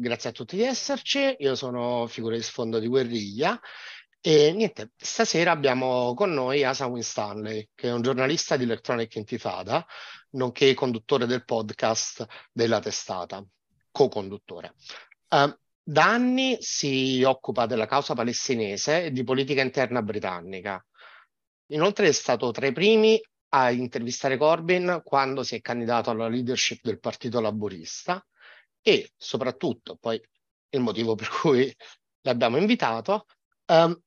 Grazie a tutti di esserci, io sono figura di sfondo di guerriglia e niente, stasera abbiamo con noi Asa Winstanley, che è un giornalista di Electronic Intifada, nonché conduttore del podcast della testata, co-conduttore. Uh, da anni si occupa della causa palestinese e di politica interna britannica. Inoltre è stato tra i primi a intervistare Corbyn quando si è candidato alla leadership del Partito Laburista e soprattutto, poi il motivo per cui l'abbiamo invitato, um,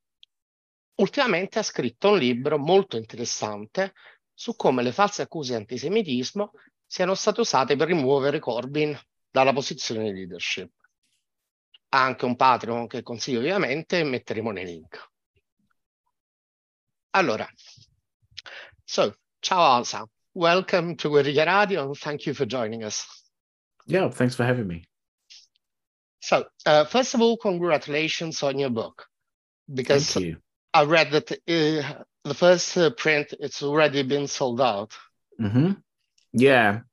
ultimamente ha scritto un libro molto interessante su come le false accuse di antisemitismo siano state usate per rimuovere Corbyn dalla posizione di leadership. Ha anche un Patreon che consiglio ovviamente metteremo nei link. Allora, so, ciao Alsa, welcome to Guerrilla Radio and thank you for joining us. Yeah, thanks for having me. So, uh, first of all, congratulations on your book, because I read that uh, the first uh, print it's already been sold out. Mm-hmm. Yeah,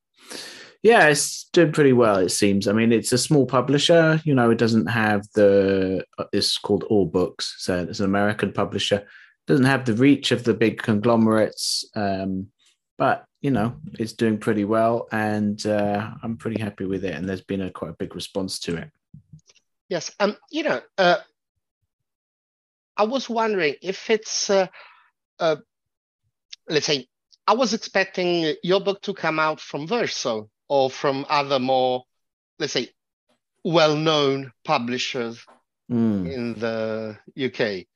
yeah, it's doing pretty well. It seems. I mean, it's a small publisher. You know, it doesn't have the. Uh, it's called OR Books, so it's an American publisher. It doesn't have the reach of the big conglomerates, um, but you know, it's doing pretty well, and uh, I'm pretty happy with it. And there's been a quite a big response to it. Yes, um, you know, uh, I was wondering if it's, uh, uh, let's say, I was expecting your book to come out from Verso or from other more, let's say, well-known publishers mm. in the UK.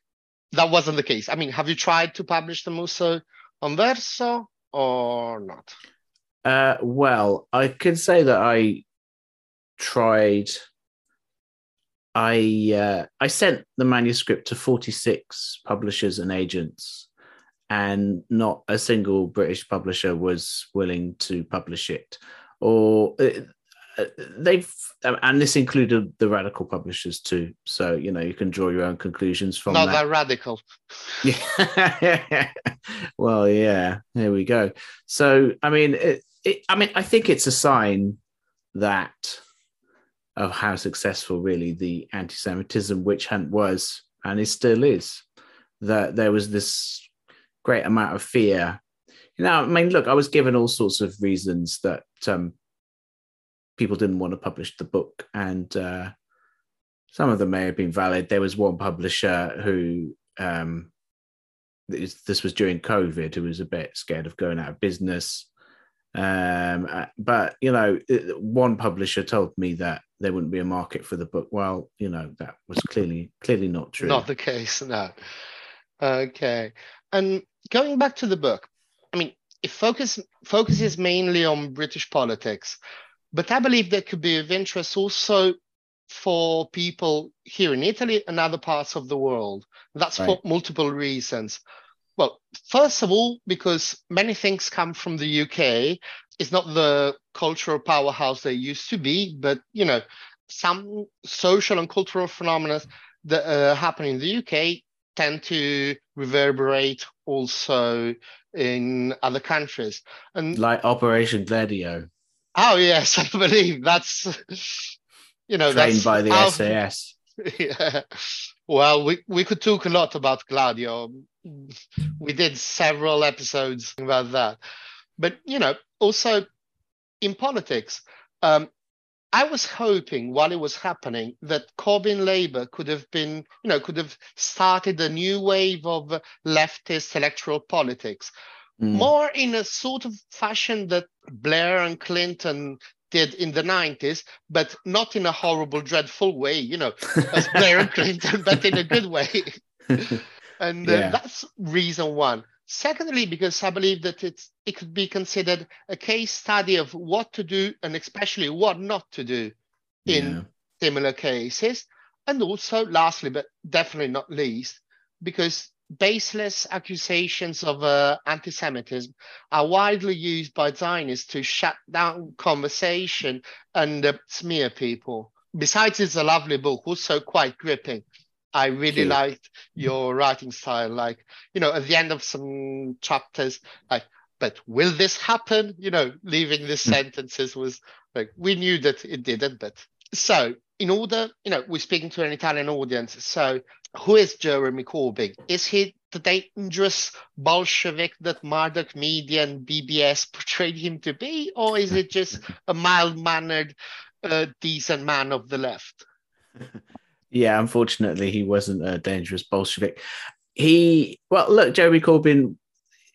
That wasn't the case. I mean, have you tried to publish the also on Verso? or not? Uh, well, I can say that I tried. I uh, I sent the manuscript to forty six publishers and agents, and not a single British publisher was willing to publish it. Or uh, uh, they've um, and this included the radical publishers too. So you know you can draw your own conclusions from not that, that radical. Yeah well yeah there we go. So i mean it, it, i mean i think it's a sign that of how successful really the anti-semitism witch hunt was and it still is that there was this great amount of fear. You know i mean look i was given all sorts of reasons that um, people didn't want to publish the book, and uh, some of them may have been valid. There was one publisher who um, this, was during COVID, who was a bit scared of going out of business. Um, uh, but you know, one publisher told me that there wouldn't be a market for the book. Well, you know, that was clearly clearly not true. Not the case, no. Okay, and going back to the book, I mean, it focus focuses mainly on British politics, but I believe that could be of interest also for people here in Italy and other parts of the world. That's right. for multiple reasons. Well, first of all, because many things come from the UK. It's not the cultural powerhouse they used to be, but you know, some social and cultural phenomena that uh, happen in the UK tend to reverberate also in other countries. And like Operation Gladio. Oh yes, I believe that's you know trained that's by the how, SAS. Yeah. Well, we, we could talk a lot about Gladio. We did several episodes about that. But you know, also in politics, um, I was hoping while it was happening that Corbyn Labour could have been, you know, could have started a new wave of leftist electoral politics mm. more in a sort of fashion that Blair and Clinton did in the 90s, but not in a horrible, dreadful way, you know, as Blair and Clinton, but in a good way. and uh, yeah. that's reason one. Secondly, because I believe that it's, it could be considered a case study of what to do and especially what not to do in yeah. similar cases. And also, lastly, but definitely not least, because baseless accusations of uh, anti-Semitism are widely used by Zionists to shut down conversation and uh, smear people. Besides, it's a lovely book, also quite gripping. I really Cute. liked your writing style. Like, you know, at the end of some chapters, like, but will this happen? You know, leaving the Hmm. sentences was like, we knew that it didn't, but so in order, you know, we're speaking to an Italian audience. So who is Jeremy Corbyn? Is he the dangerous Bolshevik that Murdoch Media and BBC portrayed him to be? Or is it just a mild mannered, uh, decent man of the left? Yeah, unfortunately, he wasn't a dangerous Bolshevik. He, well, look, Jeremy Corbyn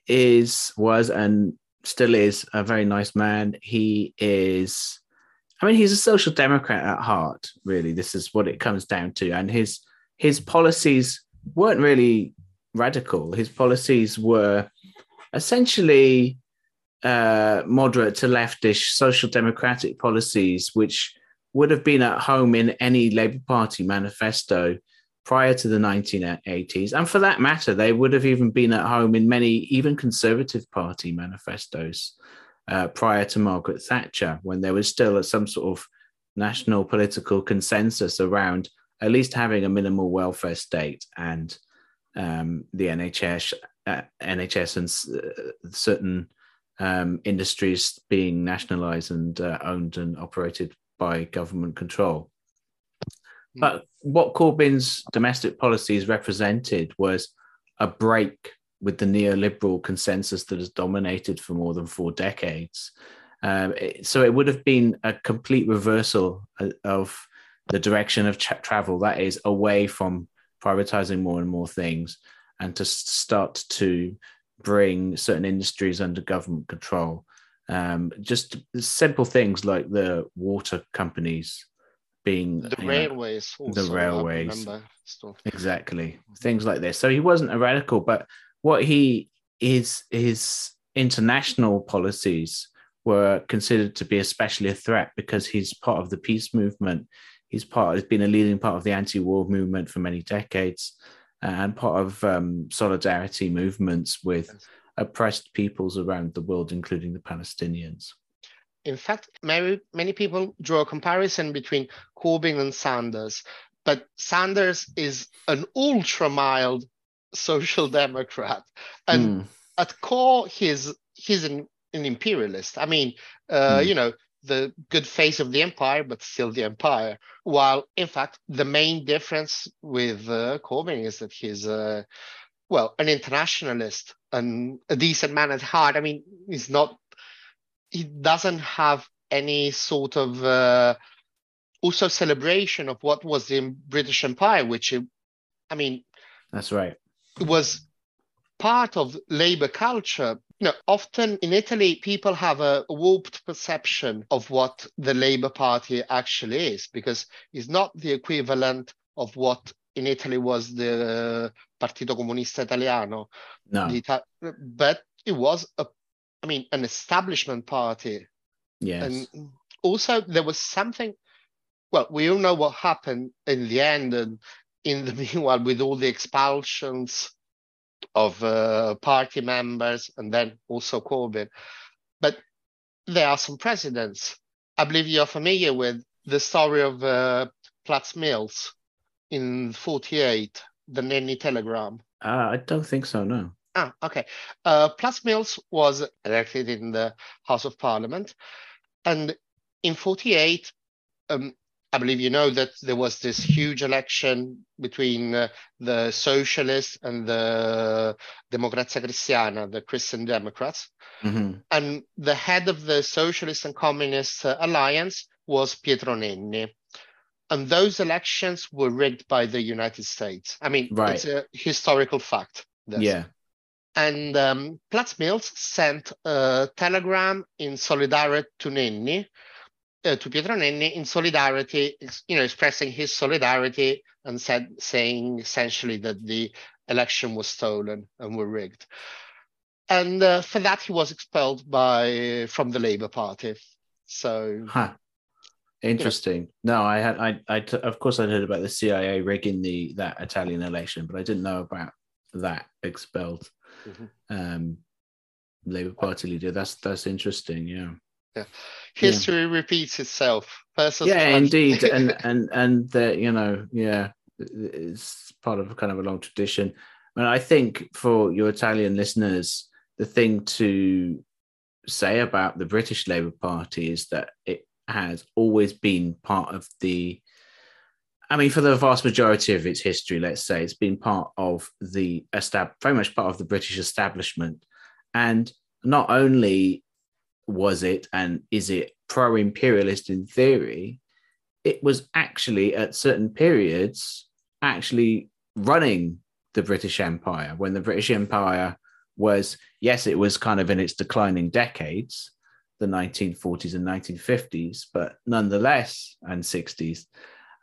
is, was, and still is a very nice man. He is, I mean, he's a social democrat at heart, really. This is what it comes down to. And his his policies weren't really radical. His policies were essentially uh, moderate to leftish social democratic policies, which would have been at home in any Labour Party manifesto prior to the 1980s. And for that matter, they would have even been at home in many, even Conservative Party manifestos uh, prior to Margaret Thatcher, when there was still some sort of national political consensus around at least having a minimal welfare state and um, the NHS, uh, NHS and uh, certain um, industries being nationalized and uh, owned and operated by government control. But what Corbyn's domestic policies represented was a break with the neoliberal consensus that has dominated for more than four decades. Um, it, so it would have been a complete reversal of the direction of tra- travel, that is, away from privatizing more and more things and to start to bring certain industries under government control. Um, just simple things like the water companies being the know, railways, also, the railways. stuff. exactly things like this. So he wasn't a radical, but what he is his international policies were considered to be especially a threat because he's part of the peace movement. He's part has been a leading part of the anti-war movement for many decades, and part of um, solidarity movements with. Oppressed peoples around the world, including the Palestinians. In fact, many, many people draw a comparison between Corbyn and Sanders, but Sanders is an ultra mild social democrat, and Mm, at core, he's he's an, an imperialist. I mean, uh, Hmm. you know, the good face of the empire, but still the empire. While in fact, the main difference with uh, Corbyn is that he's uh, well, an internationalist and a decent man at heart. I mean, he's not. He doesn't have any sort of uh, also celebration of what was the British Empire, which, uh, I mean, that's right. it was part of labor culture. You know, often in Italy, people have a warped perception of what the Labour Party actually is, because it's not the equivalent of what in Italy was the Partito Comunista Italiano, No, Ita- but it was a, I mean, an establishment party. yes, And also there was something, well, we all know what happened in the end, and in the meanwhile, with all the expulsions of uh, party members and then also Corbyn. But there are some precedents. I believe you're familiar with the story of uh, Platts Mills in 48, the Nenni Telegram. uh, I don't think so. No. Ah, okay. Uh, Platts Mills was elected in the House of Parliament. And in 48, um, I believe you know that there was this huge election between uh, the socialists and the Democrazia Cristiana, the Christian Democrats. Mhm. And the head of the Socialist and Communist uh, Alliance was Pietro Nenni. And those elections were rigged by the United States. I mean, Right. it's a historical fact. this. Yeah. And um, Platts Mills sent a telegram in solidarity to Nenni, uh, to Pietro Nenni, in solidarity, you know, expressing his solidarity and said, saying essentially that the election was stolen and were rigged. And uh, for that, he was expelled by from the Labour Party. So Huh. Interesting. No, I had, I, I, t- of course, I'd heard about the CIA rigging the that Italian election, but I didn't know about that expelled Mhm. um, Labour Party leader. That's that's interesting. Yeah. Yeah. History repeats itself. Persons yeah, trans- indeed, and and and the you know, yeah, it's part of kind of a long tradition. And I think for your Italian listeners, the thing to say about the British Labour Party is that it has always been part of the I mean, for the vast majority of its history, let's say, it's been part of the estab- very much part of the British establishment. And not only was it and is it pro imperialist in theory, it was actually at certain periods actually running the British Empire when the British Empire was, yes, it was kind of in its declining decades, the 1940s and 1950s, but nonetheless, and 60s,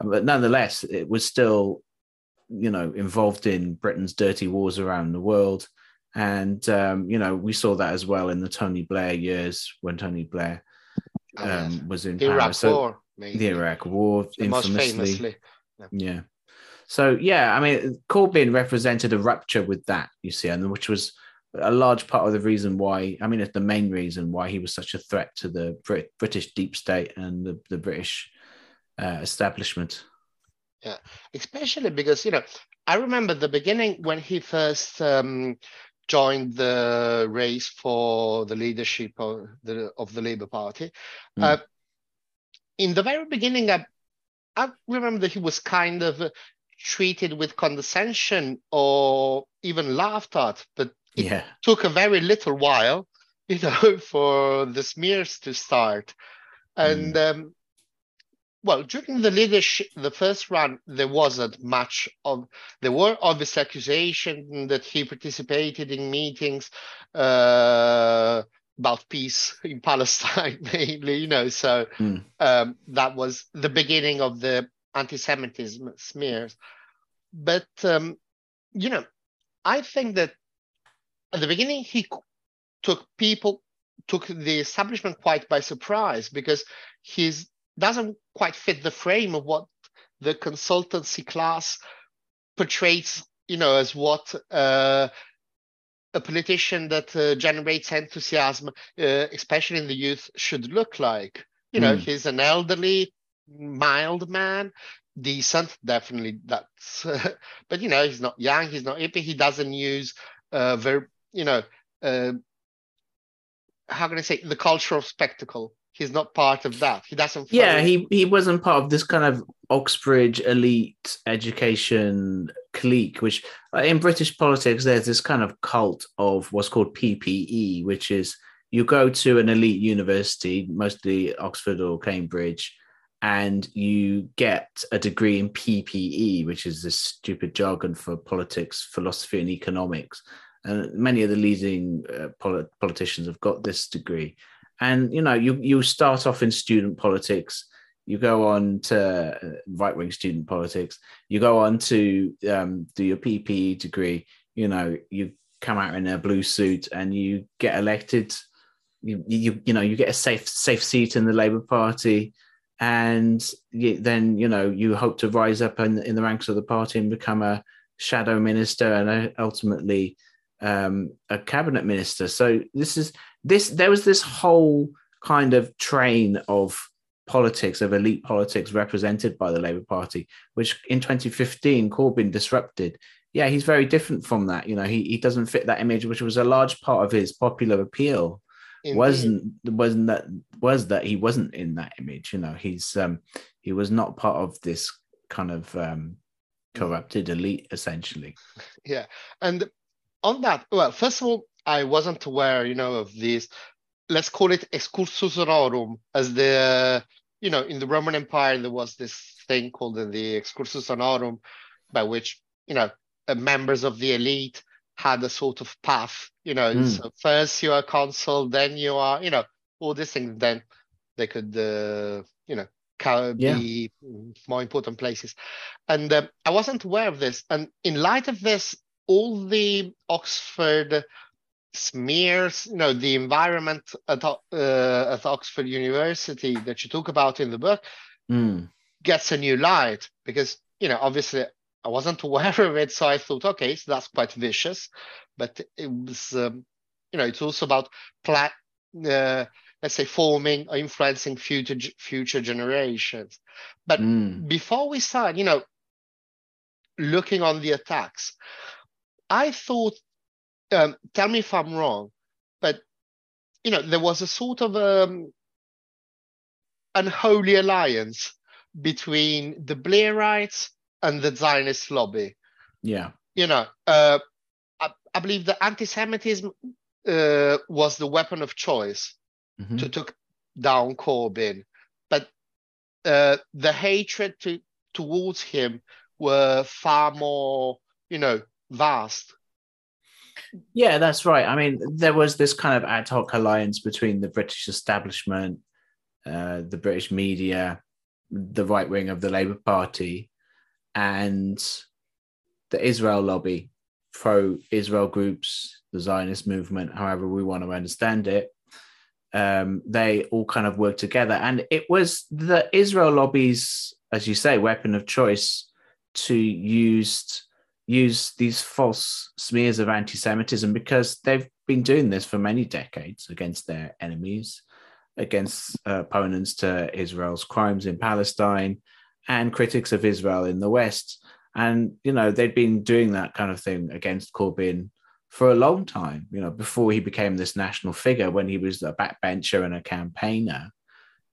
but nonetheless, it was still, you know, involved in Britain's dirty wars around the world. And, um, you know, we saw that as well in the Tony Blair years when Tony Blair um, oh, yes. was in the power. Iraq so, War, maybe. the Iraq War, the infamously. Yeah. yeah. So yeah, I mean, Corbyn represented a rupture with that, you see, and which was a large part of the reason why. I mean, it's the main reason why he was such a threat to the Brit- British deep state and the, the British uh, establishment. Yeah, especially because you know, I remember the beginning when he first um, joined the race for the leadership of the of the Labour Party. Mm. Uh, in the very beginning, I, I remember that he was kind of treated with condescension or even laughed at. But it yeah. took a very little while, you know, for the smears to start. And mm. um, well, during the leadership, the first run, there wasn't much of. There were obvious accusations that he participated in meetings uh, about peace in Palestine, mainly. You know, so mm. um, that was the beginning of the anti-Semitism smears. But um, you know, I think that at the beginning he took people took the establishment quite by surprise because he doesn't quite fit the frame of what the consultancy class portrays, you know, as what uh, a politician that uh, generates enthusiasm, uh, especially in the youth, should look like. You know, mm. he's an elderly, mild man, decent, definitely. That's, but you know, he's not young, he's not hippie. He doesn't use uh, very, you know, uh, how can I say the cultural spectacle. He's not part of that. He doesn't. Follow. Yeah, he he wasn't part of this kind of Oxbridge elite education clique, which uh, in British politics there's this kind of cult of what's called PPE, which is you go to an elite university, mostly Oxford or Cambridge, and you get a degree in PPE, which is this stupid jargon for politics, philosophy, and economics. And many of the leading uh, polit- politicians have got this degree. And you know, you you start off in student politics, you go on to uh, right wing student politics, you go on to um, do your PPE degree. You know, you come out in a blue suit and you get elected. You, you you know you get a safe safe seat in the Labour Party and then you know you hope to rise up in, in the ranks of the party and become a shadow minister and ultimately um, a cabinet minister. So this is this. There was this whole kind of train of politics of elite politics represented by the Labour Party, which in 2015 Corbyn disrupted. Yeah, he's very different from that. You know, he, he doesn't fit that image, which was a large part of his popular appeal Indeed. wasn't wasn't that was that he wasn't in that image you know he's um he was not part of this kind of um corrupted elite essentially yeah and on that well first of all i wasn't aware you know of this let's call it excursus honorum as the you know in the roman empire there was this thing called the excursus honorum by which you know members of the elite had a sort of path, you know. Mm. So first you are consul, then you are, you know, all these things. Then they could, uh, you know, be yeah. more important places. And uh, I wasn't aware of this. And in light of this, all the Oxford smears, you know, the environment at, uh, at Oxford University that you talk about in the book mm. gets a new light because, you know, obviously I wasn't aware of it, so I thought, okay, so that's quite vicious. But it was, um, you know, it's also about pla- uh, let's say forming or influencing future future generations. But mm. before we start, you know, looking on the attacks, I thought, um, tell me if I'm wrong, but you know, there was a sort of um, unholy alliance between the Blairites and the Zionist lobby. Yeah. You know, uh, I, I, believe the anti-Semitism uh, was the weapon of choice mm-hmm. to take down Corbyn, but uh, the hatred to, towards him were far more, you know, vast. Yeah, that's right. I mean, there was this kind of ad hoc alliance between the British establishment, uh, the British media, the right wing of the Labour Party, and the Israel lobby, pro Israel groups, the Zionist movement, however we want to understand it. Um, they all kind of work together. And it was the Israel lobby's, as you say, weapon of choice to use use these false smears of anti-Semitism because they've been doing this for many decades against their enemies, against uh, opponents to Israel's crimes in Palestine, and critics of Israel in the West. And you know they'd been doing that kind of thing against Corbyn for a long time. You know before he became this national figure, when he was a backbencher and a campaigner,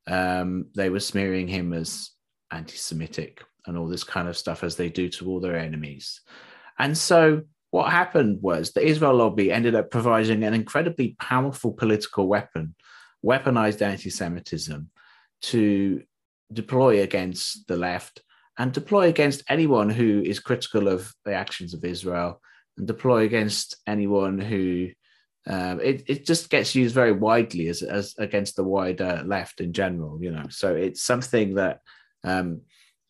um, they were smearing him as anti-Semitic and all this kind of stuff as they do to all their enemies. And so what happened was the Israel lobby ended up providing an incredibly powerful political weapon, weaponized anti Semitism, to deploy against the left and deploy against anyone who is critical of the actions of Israel and deploy against anyone who um, it, it just gets used very widely as, as against the wider left in general, you know. So it's something that um,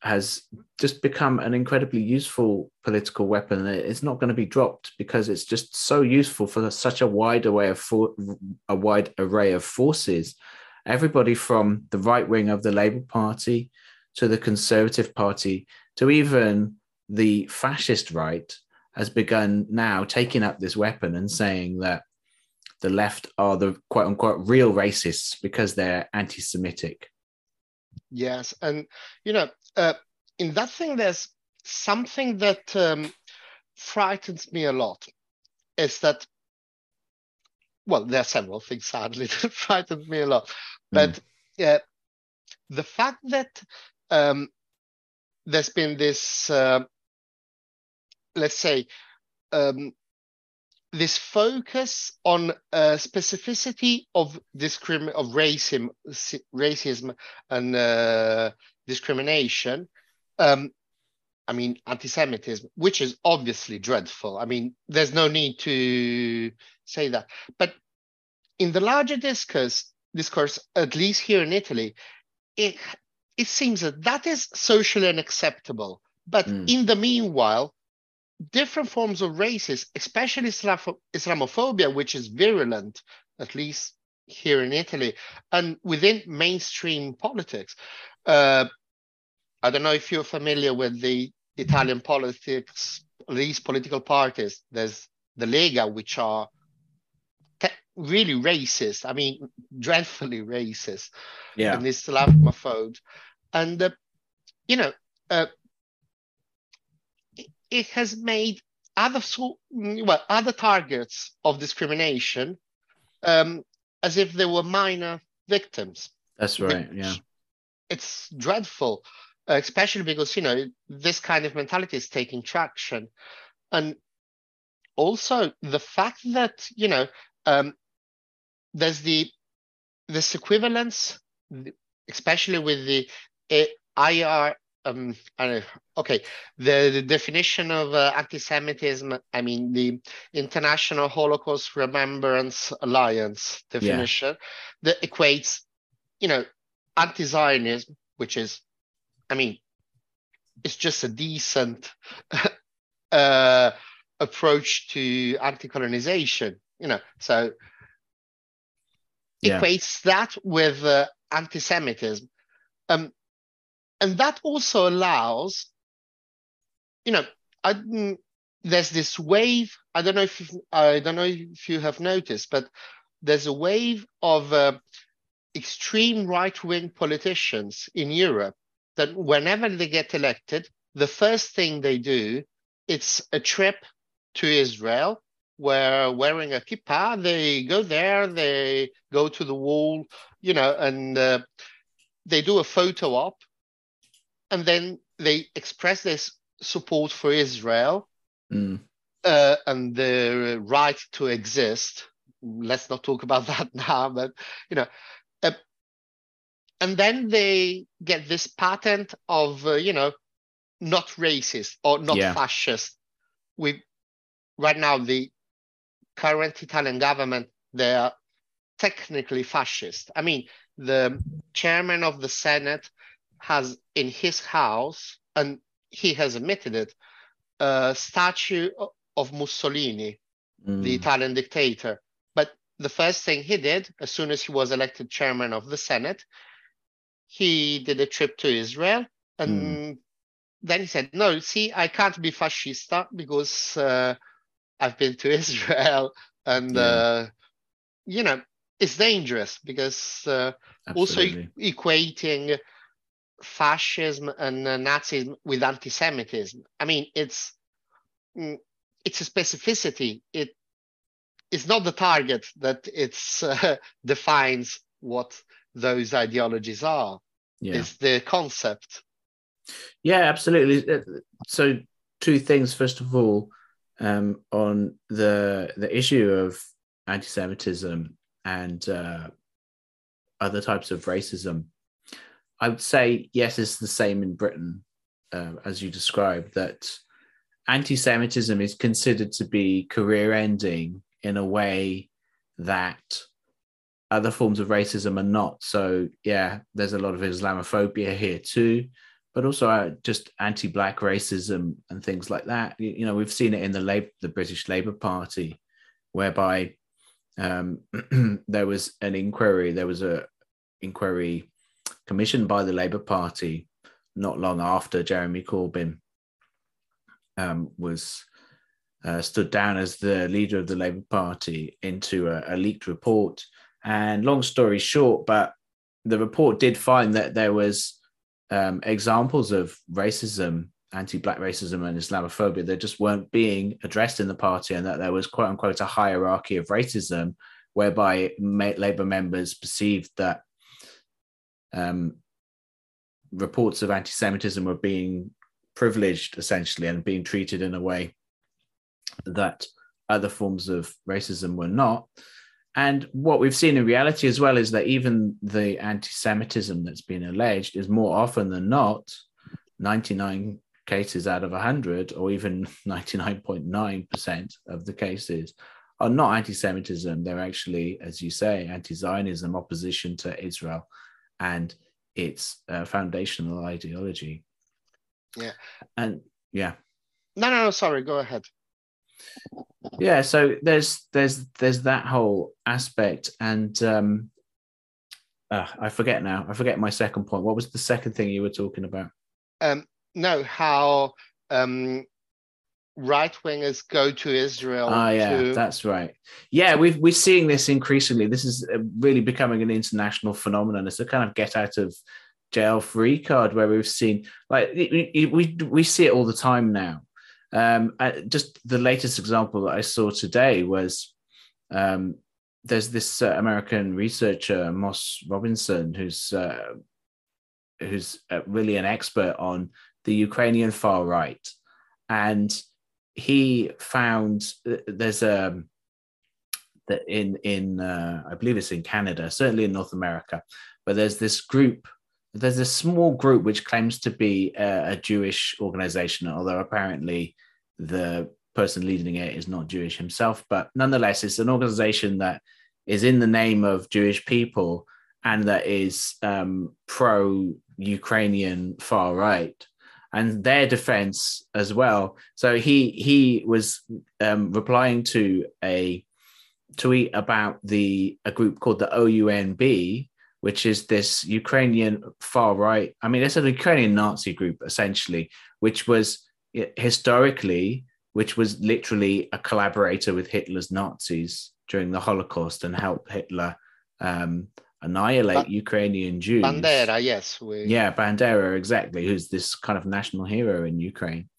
has just become an incredibly useful political weapon. It's not going to be dropped because it's just so useful for such a wide array of for, a wide array of forces. Everybody from the right wing of the Labour Party to the Conservative Party to even the fascist right has begun now taking up this weapon and saying that the left are the quote unquote real racists because they're anti-Semitic. Yes, and you know, uh, in that thing, there's something that um, frightens me a lot. Is that well, there are several things sadly that frighten me a lot, mm. but uh, the fact that um, there's been this, uh, let's say, um, this focus on uh, specificity of discrim of racism, racism and uh, discrimination. Um, I mean, anti-Semitism, which is obviously dreadful. I mean, there's no need to say that. But in the larger discourse, discourse, at least here in Italy, it it seems that that is socially unacceptable. But mm. in the meanwhile, different forms of racism, especially Islamophobia, which is virulent, at least here in Italy, and within mainstream politics. Uh, I don't know if you're familiar with the Italian politics, these political parties. There's the Lega, which are really racist. I mean, dreadfully racist. Yeah. And Islamophobe. And, uh, you know, uh, it has made other well other targets of discrimination um, as if they were minor victims. That's right. Yeah, it's dreadful, uh, especially because you know this kind of mentality is taking traction, and also the fact that you know um, there's the this equivalence, especially with the IR um, okay, the, the, definition of uh, anti-Semitism. I mean, the International Holocaust Remembrance Alliance definition yeah. that equates, you know, anti-Zionism, which is, I mean, it's just a decent uh, approach to anti-colonization. You know, so yeah. equates that with uh, anti-Semitism. Um, and that also allows, you know, I, mm, there's this wave. I don't know if I don't know if you have noticed, but there's a wave of uh, extreme right-wing politicians in Europe that whenever they get elected, the first thing they do it's a trip to Israel where wearing a kippah they go there they go to the wall you know and uh, they do a photo op and then they express this support for Israel Mm. uh, and the right to exist. Let's not talk about that now, but you know, uh, and then they get this patent of uh, you know, not racist or not Yeah. fascist. We right now the current Italian government they are technically fascist. I mean, the chairman of the Senate has in his house, and he has admitted it, a statue of Mussolini, the Mm. Italian dictator. But the first thing he did, as soon as he was elected chairman of the Senate, he did a trip to Israel. And then he said, No, see, I can't be fascista because uh, I've been to Israel. And, Yeah. uh, you know, it's dangerous because uh, also e- equating fascism and uh, Nazism with anti-Semitism. I mean, it's mm, it's a specificity. It is not the target that it's uh, defines what those ideologies are. yeah. It's the concept. Yeah, absolutely. Uh, So, two things. First of all, um, on the the issue of anti-Semitism and uh, other types of racism, I would say yes, it's the same in Britain uh, as you described. That anti-Semitism is considered to be career-ending in a way that other forms of racism are not. So, yeah, there's a lot of Islamophobia here too but also uh, just anti-black racism and things like that. You, you know, we've seen it in the Lab- the British Labour Party, whereby um, there was an inquiry. There was a inquiry commissioned by the Labour Party not long after Jeremy Corbyn um, was uh, stood down as the leader of the Labour Party into a, a leaked report. And long story short, but the report did find that there was um, examples of racism, anti-black racism, and Islamophobia that just weren't being addressed in the party, and that there was "quote unquote" a hierarchy of racism, whereby Labour members perceived that um, reports of anti-Semitism were being privileged, essentially, and being treated in a way that other forms of racism were not. And what we've seen in reality as well is that even the anti Semitism that's been alleged is more often than not 99 cases out of 100, or even 99.9% of the cases are not anti Semitism. They're actually, as you say, anti Zionism, opposition to Israel and its uh, foundational ideology. Yeah. And yeah. No, no, no. Sorry. Go ahead. yeah so there's there's there's that whole aspect and um uh, i forget now i forget my second point what was the second thing you were talking about Um, no, how um, right wingers go to Israel. ah yeah to, that's right. Yeah we've we're seeing this increasingly. This is uh, really becoming an international phenomenon. It's a kind of get out of jail free card where we've seen like it- we we see it all the time now. Um uh, just the latest example that i saw today was um there's this uh, american researcher Moss Robeson who's uh, who's uh, really an expert on the ukrainian far right. And he found uh, there's a that in in uh, I believe it's in Canada, certainly in North America, but there's this group. There's a small group which claims to be a, a Jewish organization, although apparently the person leading it is not Jewish himself. But nonetheless, it's an organization that is in the name of Jewish people and that is um, pro Ukrainian far right and their defense as well. So he he was um, replying to a tweet about the a group called the OUNB, which is this Ukrainian far right. I mean, it's a Ukrainian Nazi group essentially, which was historically, which was literally a collaborator with Hitler's Nazis during the Holocaust and helped Hitler um, annihilate ba- Ukrainian Jews. Bandera, yes. We... Yeah, Bandera, exactly, who's this kind of national hero in Ukraine.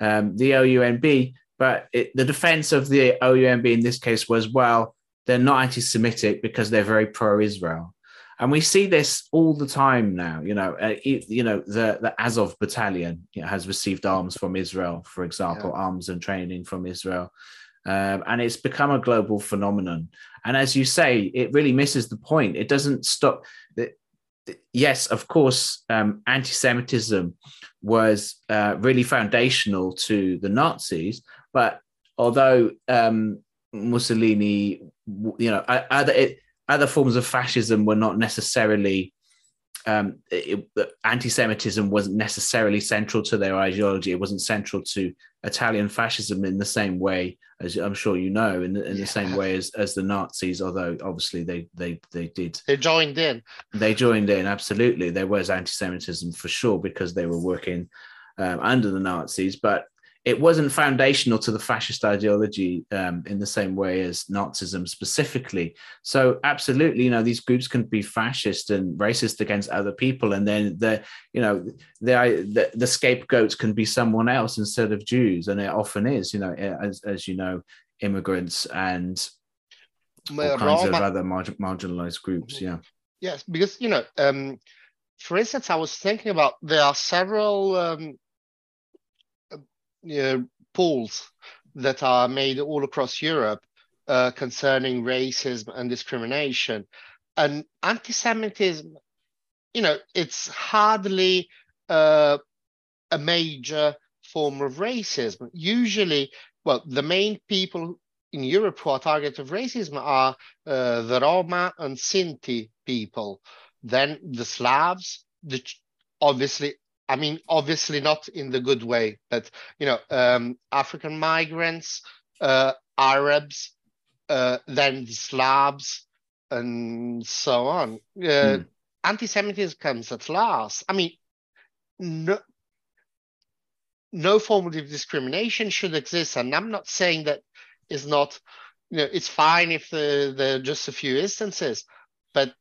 Um, the OUNB, but it, the defense of the OUNB in this case was well, they're not anti Semitic because they're very pro Israel. And we see this all the time now. You know, uh, you know the the Azov battalion you know, has received arms from Israel, for example, yeah. arms and training from Israel, um, and it's become a global phenomenon. And as you say, it really misses the point. It doesn't stop. Yes, of course, um, anti-Semitism was uh, really foundational to the Nazis, but although um, Mussolini, you know, other other forms of fascism were not necessarily um, it, anti-Semitism wasn't necessarily central to their ideology. It wasn't central to Italian fascism in the same way as I'm sure you know, in, in yeah. the same way as, as the Nazis. Although obviously they they they did they joined in. They joined in absolutely. There was anti-Semitism for sure because they were working um, under the Nazis, but it wasn't foundational to the fascist ideology um, in the same way as Nazism specifically. So, absolutely, you know, these groups can be fascist and racist against other people, and then the, you know, the the, the scapegoats can be someone else instead of Jews, and it often is, you know, as as you know, immigrants and all kinds of other marginalized groups. Yeah. Yes, because you know, um, for instance, I was thinking about there are several. Um, uh, polls that are made all across Europe uh, concerning racism and discrimination. And anti-Semitism, you know, it's hardly uh, a major form of racism. Usually, well, the main people in Europe who are targets of racism are uh, the Roma and Sinti people, then the Slavs, the obviously I mean, obviously not in the good way, but you know, um, African migrants, uh, Arabs, uh, then the Slavs, and so on. Uh, mm. Anti-Semitism comes at last. I mean, no, no form of discrimination should exist, and I'm not saying that is not. You know, it's fine if there are just a few instances, but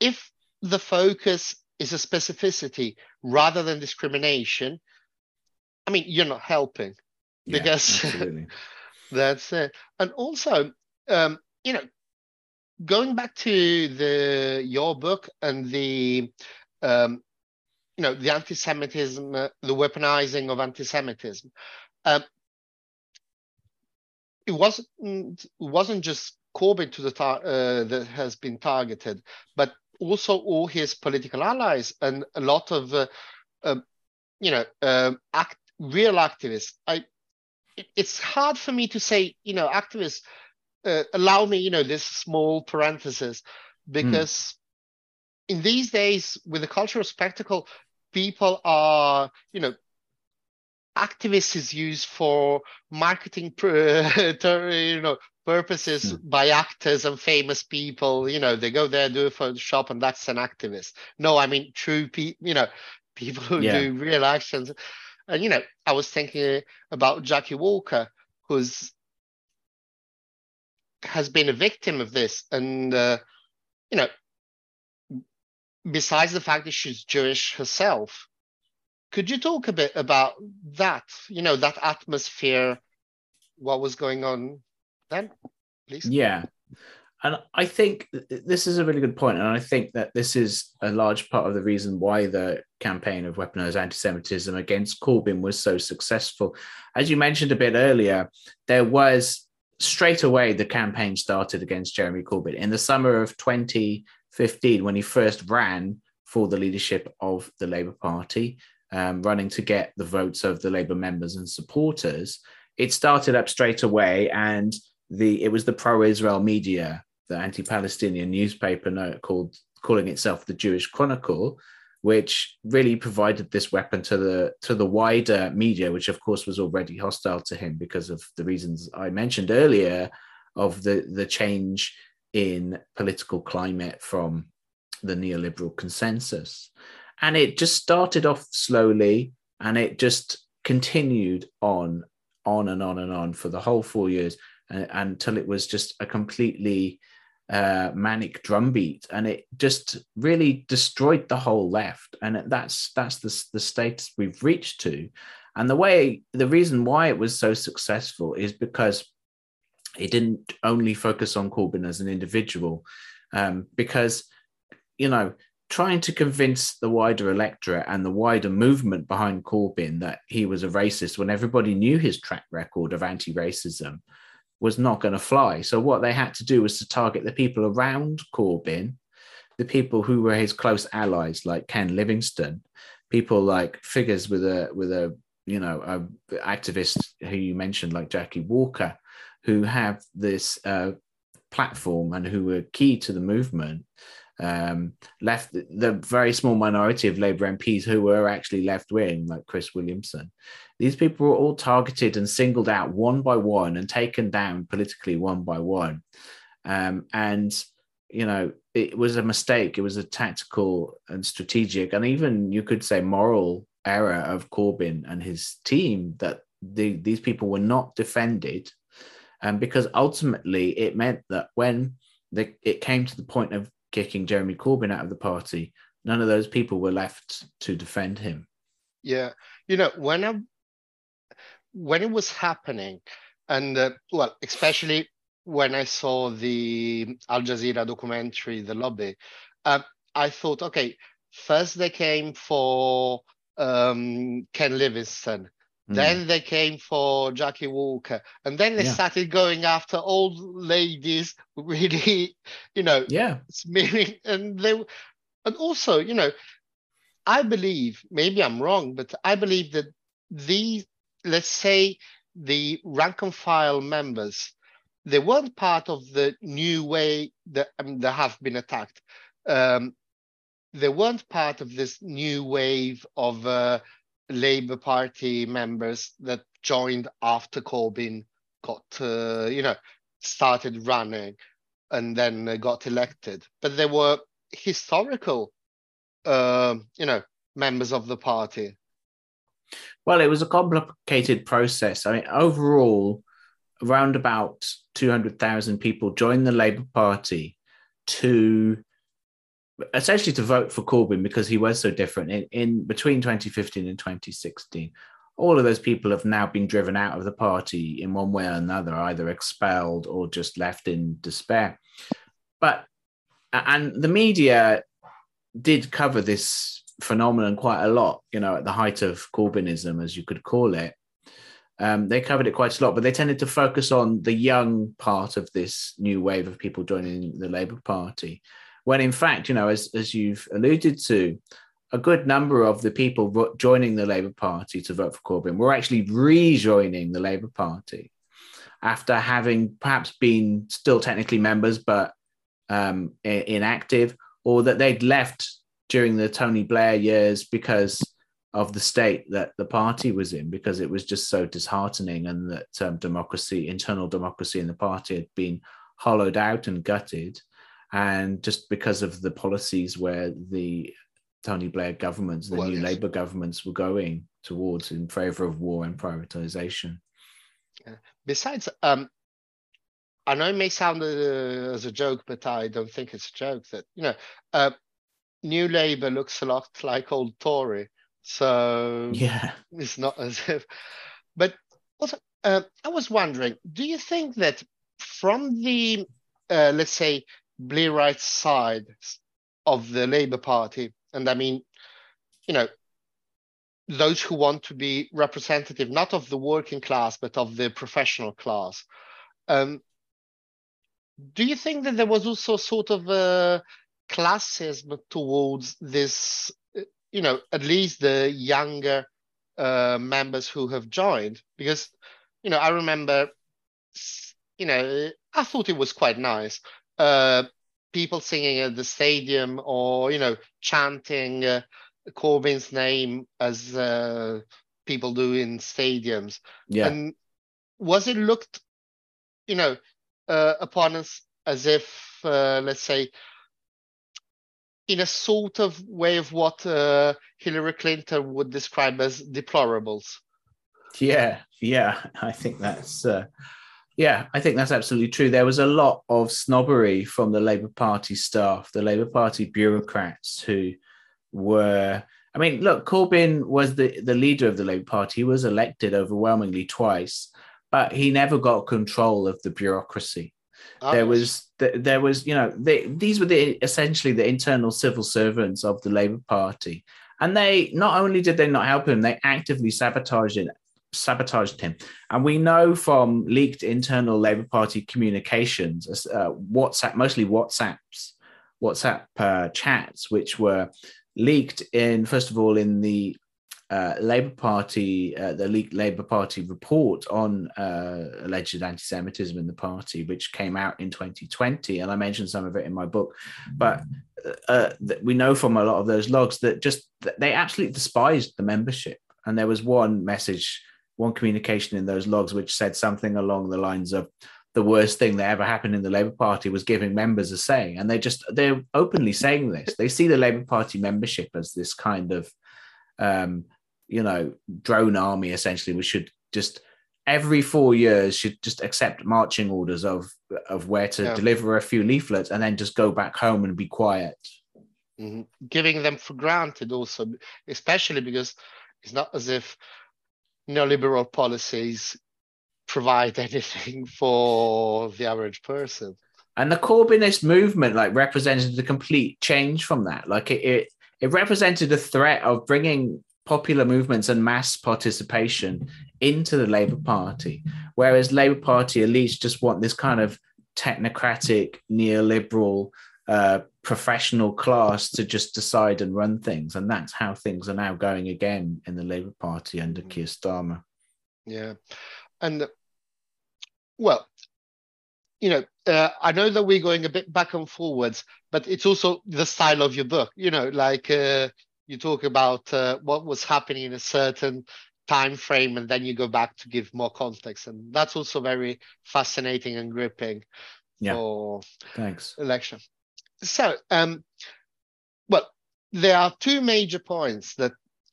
if the focus is a specificity rather than discrimination, I mean, you're not helping yeah, because that's it. And also, um, you know, going back to the your book and the um, you know the anti-Semitism, uh, the weaponizing of anti-Semitism. Um, it wasn't it wasn't just Corbyn to the tar- uh, that has been targeted, but also all his political allies and a lot of, uh, um, you know, um, act, real activists. I, it, it's hard for me to say, you know, activists. Uh, allow me, you know, this small parenthesis, because mm. in these days, with the cultural spectacle, people are, you know, activists is used for marketing, you know, purposes mm. by actors and famous people. You know, they go there, do a photo op, and that's an activist. No, I mean true people. You know, people who yeah. do real actions. And you know, I was thinking about Jackie Walker, who's has been a victim of this, and uh, you know, besides the fact that she's Jewish herself, could you talk a bit about that? You know, that atmosphere, what was going on then, please? Yeah. And I think this is a really good point, and I think that this is a large part of the reason why the campaign of weaponized anti-Semitism against Corbyn was so successful. As you mentioned a bit earlier, there was straight away the campaign started against Jeremy Corbyn in the summer of 2015 when he first ran for the leadership of the Labour Party, um, running to get the votes of the Labour members and supporters. It started up straight away, and the it was the pro-Israel media, the anti-Palestinian newspaper called calling itself the Jewish Chronicle, which really provided this weapon to the to the wider media, which of course was already hostile to him because of the reasons I mentioned earlier of the the change in political climate from the neoliberal consensus. And it just started off slowly and it just continued on, on and on and on for the whole four years uh, until it was just a completely uh, manic drumbeat, and it just really destroyed the whole left. And that's that's the the state we've reached to. And the way the reason why it was so successful is because it didn't only focus on Corbyn as an individual, um, because you know trying to convince the wider electorate and the wider movement behind Corbyn that he was a racist when everybody knew his track record of anti-racism was not going to fly. So what they had to do was to target the people around Corbyn, the people who were his close allies, like Ken Livingstone, people like figures with a with a you know a activist who you mentioned like Jackie Walker, who have this uh, platform and who were key to the movement. Um, left the very small minority of Labour MPs who were actually left wing, like Chris Williamson. These people were all targeted and singled out one by one and taken down politically one by one. Um, and, you know, it was a mistake. It was a tactical and strategic, and even you could say moral error of Corbyn and his team that the, these people were not defended. Um, because ultimately it meant that when the, it came to the point of kicking Jeremy Corbyn out of the party, none of those people were left to defend him. Yeah, you know when I when it was happening, and uh, well, especially when I saw the Al Jazeera documentary, The Lobby, uh, I thought, okay, first they came for um, Ken Livingstone, Mm. Then they came for Jackie Walker, and then they yeah. started going after old ladies, really, you know, yeah, smearing, and they, and also, you know, I believe maybe I'm wrong, but I believe that these, let's say, the rank and file members, they weren't part of the new way that I mean, they have been attacked. Um, they weren't part of this new wave of uh, Labour Party members that joined after Corbyn got, uh, you know, started running and then got elected. But they were historical, uh, you know, members of the party. Well, it was a complicated process. I mean, overall, around about 200,000 people joined the Labour Party to essentially to vote for Corbyn because he was so different in, in between 2015 and 2016. All of those people have now been driven out of the party in one way or another, either expelled or just left in despair. But and the media did cover this phenomenon quite a lot, you know, at the height of Corbynism, as you could call it. Um, they covered it quite a lot, but they tended to focus on the young part of this new wave of people joining the Labour Party when in fact, you know, as, as you've alluded to, a good number of the people joining the Labour Party to vote for Corbyn were actually rejoining the Labour Party after having perhaps been still technically members but um, inactive, or that they'd left during the Tony Blair years because of the state that the party was in, because it was just so disheartening, and that um, democracy, internal democracy in the party, had been hollowed out and gutted and just because of the policies where the Tony Blair governments, the well, new yes. Labour governments were going towards in favour of war and privatisation. Besides, um, I know it may sound uh, as a joke, but I don't think it's a joke that, you know, uh, New Labour looks a lot like old Tory. So yeah, it's not as if. But also, uh, I was wondering, do you think that from the, uh, let's say, Blairite side of the Labour Party, and I mean, you know, those who want to be representative not of the working class but of the professional class. Um, do you think that there was also sort of a classism towards this, you know, at least the younger uh, members who have joined? Because, you know, I remember, you know, I thought it was quite nice uh, people singing at the stadium or you know chanting uh, Corbyn's name as uh, people do in stadiums. Yeah. And was it looked, you know, uh, upon us as if, uh, let's say, in a sort of way of what uh, Hillary Clinton would describe as deplorables? Yeah, yeah, I think that's uh, Yeah, I think that's absolutely true. There was a lot of snobbery from the Labour Party staff, the Labour Party bureaucrats who were. I mean, look, Corbyn was the, the leader of the Labour Party. He was elected overwhelmingly twice, but he never got control of the bureaucracy. Oh, there was there was you know they, these were the essentially the internal civil servants of the Labour Party, and they not only did they not help him, they actively sabotaged it sabotaged him. And we know from leaked internal Labour Party communications, uh, WhatsApp, mostly WhatsApps, WhatsApp uh, chats, which were leaked in, first of all, in the uh, Labour Party, uh, the leaked Labour Party report on uh, alleged anti-Semitism in the party, which came out in 2020, and I mentioned some of it in my book. But uh, we know from a lot of those logs that just they absolutely despised the membership, and there was one message one communication in those logs which said something along the lines of the worst thing that ever happened in the Labour Party was giving members a say. And they just they're openly saying this. They see the Labour Party membership as this kind of um, you know, drone army essentially, which should just every four years should just accept marching orders of of where to yeah. deliver a few leaflets and then just go back home and be quiet. Mm-hmm. Giving them for granted also, especially because it's not as if neoliberal policies provide anything for the average person. And the Corbynist movement like represented a complete change from that. Like it, it, it represented a threat of bringing popular movements and mass participation into the Labour Party, whereas Labour Party elites just want this kind of technocratic neoliberal uh, professional class to just decide and run things. And that's how things are now going again in the Labour Party under mm. Keir Starmer. Yeah. And well, you know, uh, I know that we're going a bit back and forwards, but it's also the style of your book. You know, like uh, you talk about uh, what was happening in a certain time frame, and then you go back to give more context, and that's also very fascinating and gripping yeah. for thanks election so, um, well, there are two major points that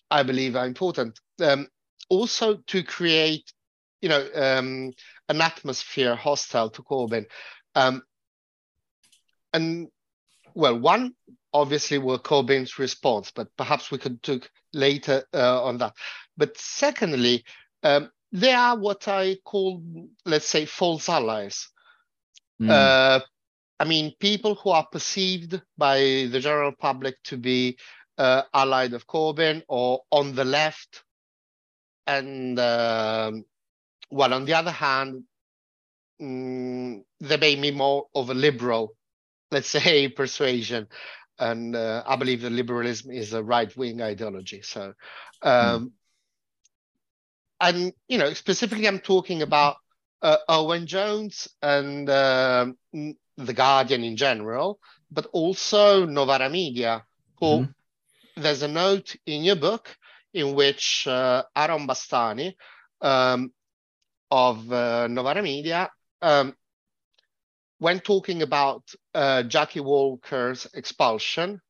I believe are important. Um, also, to create, you know, um, an atmosphere hostile to Corbyn. Um, and well, one obviously were Corbyn's response, but perhaps we could talk later uh, on that. But secondly, um, there are what I call, let's say, false allies. Mm. Uh, I mean, people who are perceived by the general public to be uh, allied of Corbyn or on the left. And um, well, on the other hand, mm, they may be more of a liberal, let's say, persuasion. And uh, I believe that liberalism is a right wing ideology. So, um, mm. and, you know, specifically, I'm talking about uh, Owen Jones and uh, the Guardian in general, but also Novara Media, who mm-hmm. there's a note in your book in which uh, Aaron Bastani um, of uh, Novara Media, um, when talking about uh, Jackie Walker's expulsion,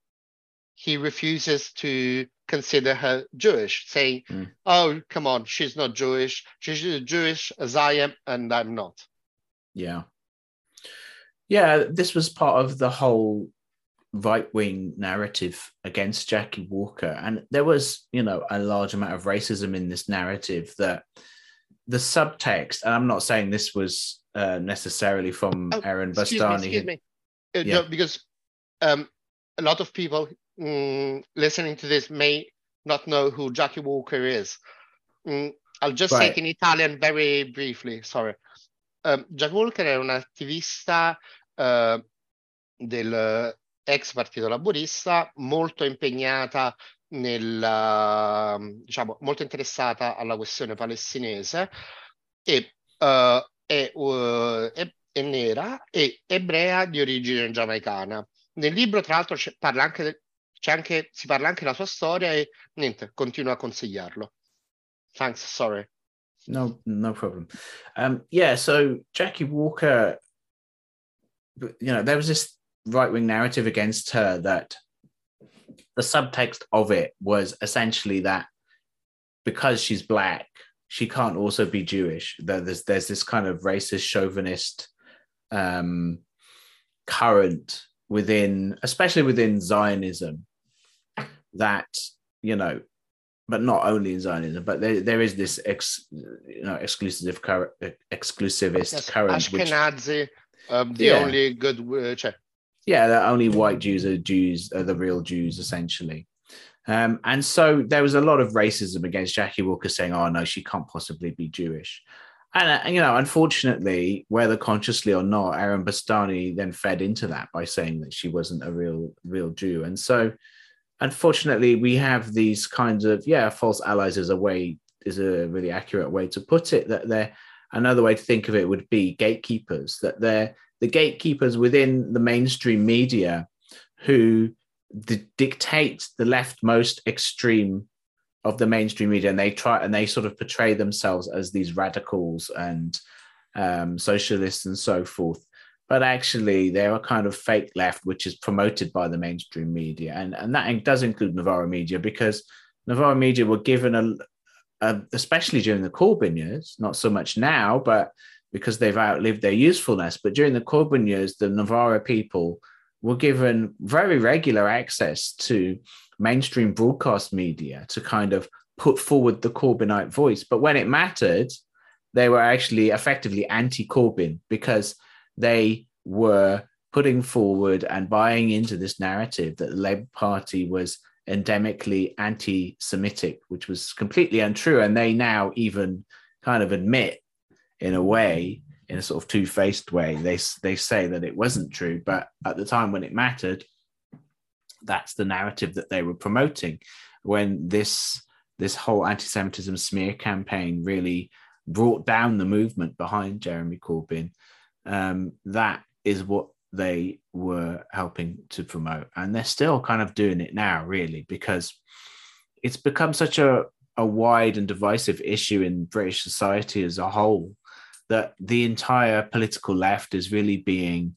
he refuses to consider her Jewish, saying, mm. "Oh, come on, she's not Jewish. She's Jewish as I am, and I'm not." Yeah, yeah, this was part of the whole right wing narrative against Jackie Walker. And there was, you know, a large amount of racism in this narrative that the subtext, and I'm not saying this was uh, necessarily from oh, Aaron Excuse me. Excuse me. Uh, yeah. No, because um, a lot of people mm, listening to this may not know who Jackie Walker is. Mm, I'll just right. say it in Italian very briefly, sorry. Uh, Jack Walker è un'attivista uh, del ex Partito Laburista molto impegnata nella, diciamo, molto interessata alla questione palestinese e uh, è, uh, è, è, nera e ebrea di origine giamaicana. Nel libro, tra l'altro, parla anche, anche, si parla anche della sua storia e niente, continuo a consigliarlo. Thanks, sorry. No, no problem. Um, yeah, so Jackie Walker, you know, there was this right wing narrative against her that the subtext of it was essentially that because she's black, she can't also be Jewish. There's there's this kind of racist chauvinist um, current within, especially within Zionism, that you know, but not only in Zionism, but there, there is this ex, you know exclusive current, exclusivist Yes, current, which Ashkenazi, um, the Yeah. only good uh, yeah, the only white Jews are Jews, are the real Jews, essentially. Um, and so there was a lot of racism against Jackie Walker saying, oh, no, she can't possibly be Jewish. And, uh, you know, unfortunately, whether consciously or not, Aaron Bastani then fed into that by saying that she wasn't a real, real Jew. And so, unfortunately, we have these kinds of, yeah, false allies is a way, is a really accurate way to put it, that they're, another way to think of it would be gatekeepers, that they're the gatekeepers within the mainstream media who d- dictate the leftmost extreme of the mainstream media and they try and they sort of portray themselves as these radicals and um, socialists and so forth but actually they're a kind of fake left which is promoted by the mainstream media and, and that does include Novara media because Novara media were given a, a especially during the Corbyn years not so much now but because they've outlived their usefulness. But during the Corbyn years, the Novara people were given very regular access to mainstream broadcast media to kind of put forward the Corbynite voice. But when it mattered, they were actually effectively anti Corbyn because they were putting forward and buying into this narrative that the Labour Party was endemically anti Semitic, which was completely untrue. And they now even kind of admit in a way, in a sort of two-faced way. They they say that it wasn't true, but at the time when it mattered, that's the narrative that they were promoting. When this this whole anti-Semitism smear campaign really brought down the movement behind Jeremy Corbyn, um, that is what they were helping to promote, and they're still kind of doing it now, really, because it's become such a a wide and divisive issue in British society as a whole that the entire political left is really being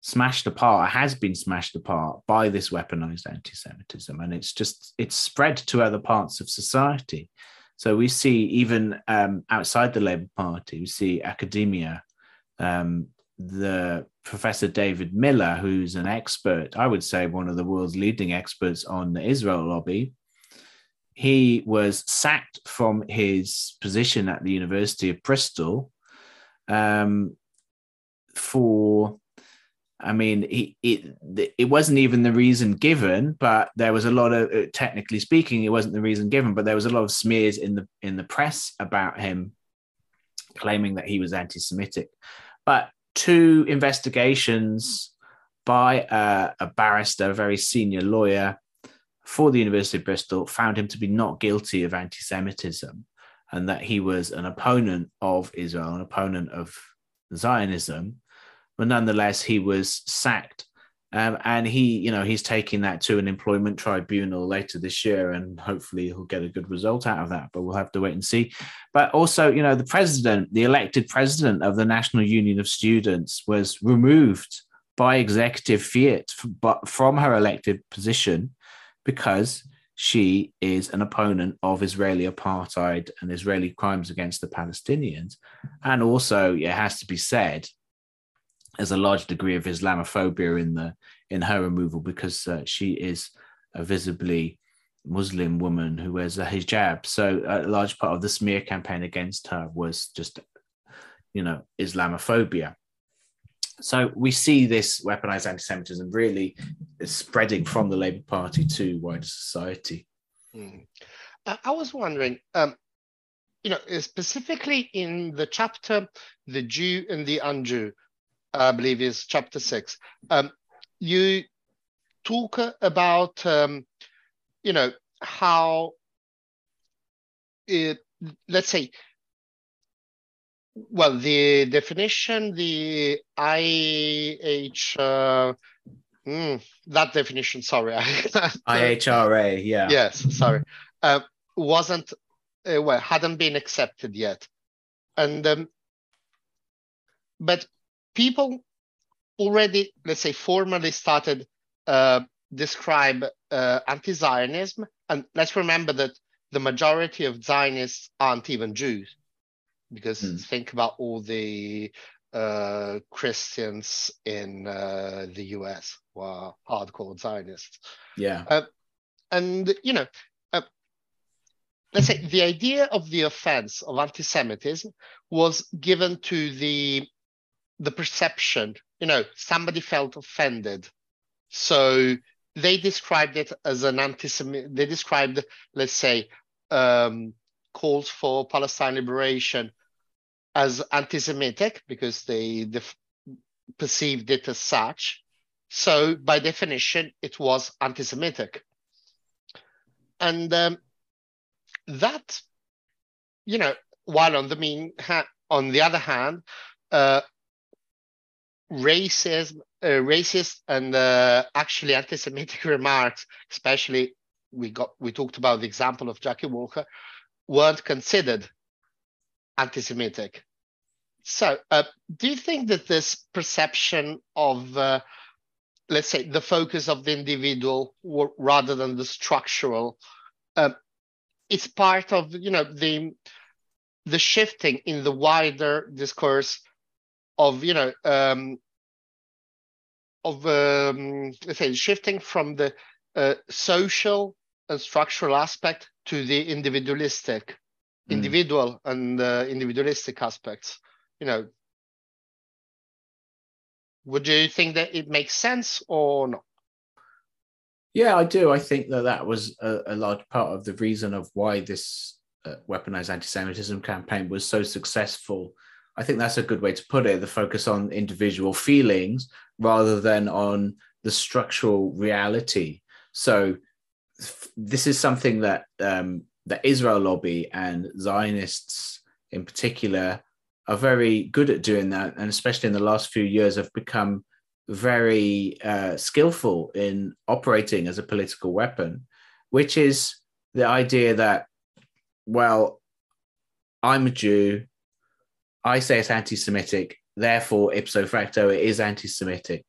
smashed apart has been smashed apart by this weaponized anti-semitism and it's just it's spread to other parts of society. So we see even um, outside the labour party we see academia um, the professor david miller who's an expert i would say one of the world's leading experts on the israel lobby he was sacked from his position at the university of bristol um, for I mean, he, it it wasn't even the reason given, but there was a lot of, uh, technically speaking, it wasn't the reason given, but there was a lot of smears in the in the press about him, claiming that he was anti-Semitic. But two investigations by a, a barrister, a very senior lawyer for the University of Bristol, found him to be not guilty of anti-Semitism, and that he was an opponent of Israel, an opponent of Zionism. But nonetheless he was sacked um, and he you know he's taking that to an employment tribunal later this year and hopefully he'll get a good result out of that but we'll have to wait and see but also you know the president the elected president of the national union of students was removed by executive fiat but from her elected position because she is an opponent of Israeli apartheid and Israeli crimes against the Palestinians. And also, it has to be said, there's a large degree of Islamophobia in the in her removal because uh, she is a visibly Muslim woman who wears a hijab. So a large part of the smear campaign against her was just, you know, Islamophobia. So we see this weaponized anti-Semitism really spreading from the Labour Party to wider society. Mm. I was wondering, um, you know, specifically in the chapter "The Jew and the Unjew," I believe is chapter six. Um, you talk about, um, you know, how it, let's say, well, the definition, the IH, uh, mm, that definition, sorry. IHRA, yeah. Yes, sorry. Uh, wasn't, uh, well, hadn't been accepted yet. And, um, but people already, let's say, formally started uh, describe uh, anti-Zionism. And let's remember that the majority of Zionists aren't even Jews, because Mm. think about all the uh, Christians in uh, the US who are hardcore Zionists. Yeah. And, you know, uh, let's say the idea of the offense of anti-Semitism was given to the the perception, you know, somebody felt offended. So they described it as an anti-Semitic, they described, let's say, um, calls for Palestine liberation as anti-Semitic because they def- perceived it as such. So by definition, it was anti-Semitic. And um, that, you know, while on the mean ha- on the other hand, uh, racism, uh, racist and uh, actually anti-Semitic remarks, especially we got we talked about the example of Jackie Walker, weren't considered anti-Semitic. So, uh, do you think that this perception of, uh, let's say, the focus of the individual rather than the structural, uh, is part of you know the the shifting in the wider discourse of you know um, of um, let's say shifting from the uh, social and structural aspect to the individualistic, Mm. individual and uh, individualistic aspects. You know, would you think that it makes sense or not? Yeah, I do. I think that that was a, a large part of the reason of why this uh, weaponized anti-Semitism campaign was so successful. I think that's a good way to put it. The focus on individual feelings rather than on the structural reality. So f- this is something that um, the Israel lobby and Zionists in particular are very good at doing that, and especially in the last few years have become very uh, skillful in operating as a political weapon, which is the idea that, well, I'm a Jew, I say it's anti Semitic, therefore, ipso facto, it is anti Semitic,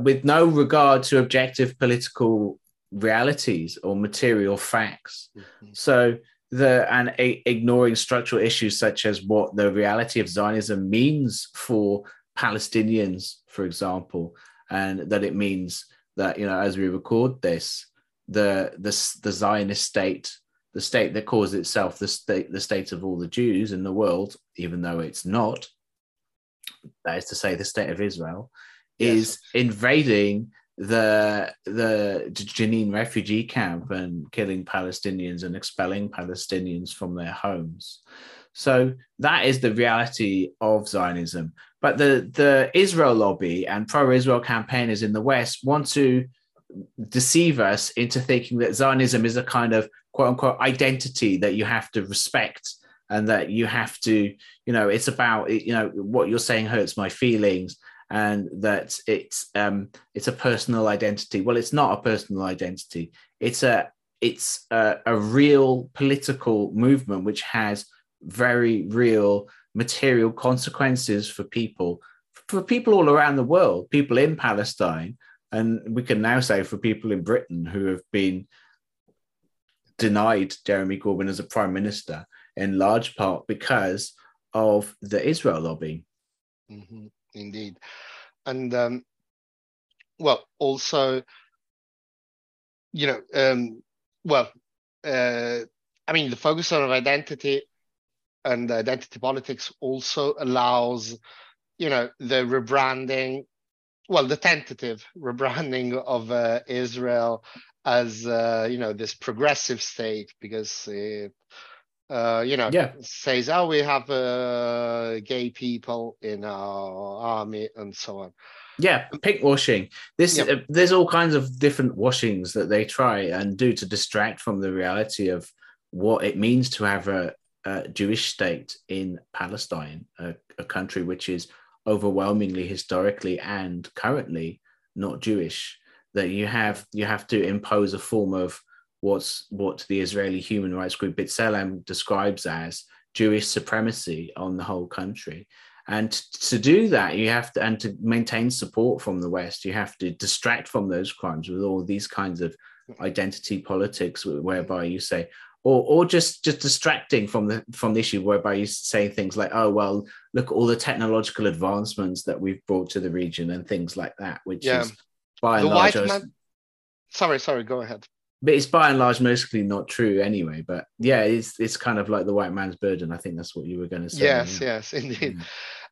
with no regard to objective political realities or material facts. Mm-hmm. So, the and a, ignoring structural issues such as what the reality of Zionism means for Palestinians, for example, and that it means that you know as we record this, the the the Zionist state, the state that calls itself the state the state of all the Jews in the world, even though it's not, that is to say, the state of Israel, is invading the the Jenin refugee camp and killing Palestinians and expelling Palestinians from their homes. So that is the reality of Zionism. But the the Israel lobby and pro-Israel campaigners in the West want to deceive us into thinking that Zionism is a kind of quote unquote identity that you have to respect and that you have to, you know, it's about you know what you're saying hurts my feelings and that it's um, it's a personal identity. Well, it's not a personal identity. It's a it's a, a real political movement which has very real material consequences for people, for people all around the world, people in Palestine, and we can now say for people in Britain who have been denied Jeremy Corbyn as a prime minister in large part because of the Israel lobby. Mm-hmm. Indeed. And um, well, also, you know, um, well, uh, I mean, the focus on identity and identity politics also allows, you know, the rebranding, well, the tentative rebranding of uh, Israel as, uh, you know, this progressive state because it, uh, you know, Yeah. says, oh, we have uh, gay people in our army and so on. Yeah, pink washing. This Yep. uh, there's all kinds of different washings that they try and do to distract from the reality of what it means to have a, a Jewish state in Palestine, a, a country which is overwhelmingly historically and currently not Jewish. That you have you have to impose a form of what's what the Israeli human rights group B'Tselem describes as Jewish supremacy on the whole country. And to do that, you have to, and to maintain support from the West, you have to distract from those crimes with all these kinds of identity politics, whereby you say, or or just just distracting from the from the issue whereby you say things like oh well look at all the technological advancements that we've brought to the region and things like that which yeah. is by and the large man... sorry sorry go ahead but it's by and large mostly not true anyway but yeah it's it's kind of like the white man's burden i think that's what you were going to say yes yeah. yes indeed mm.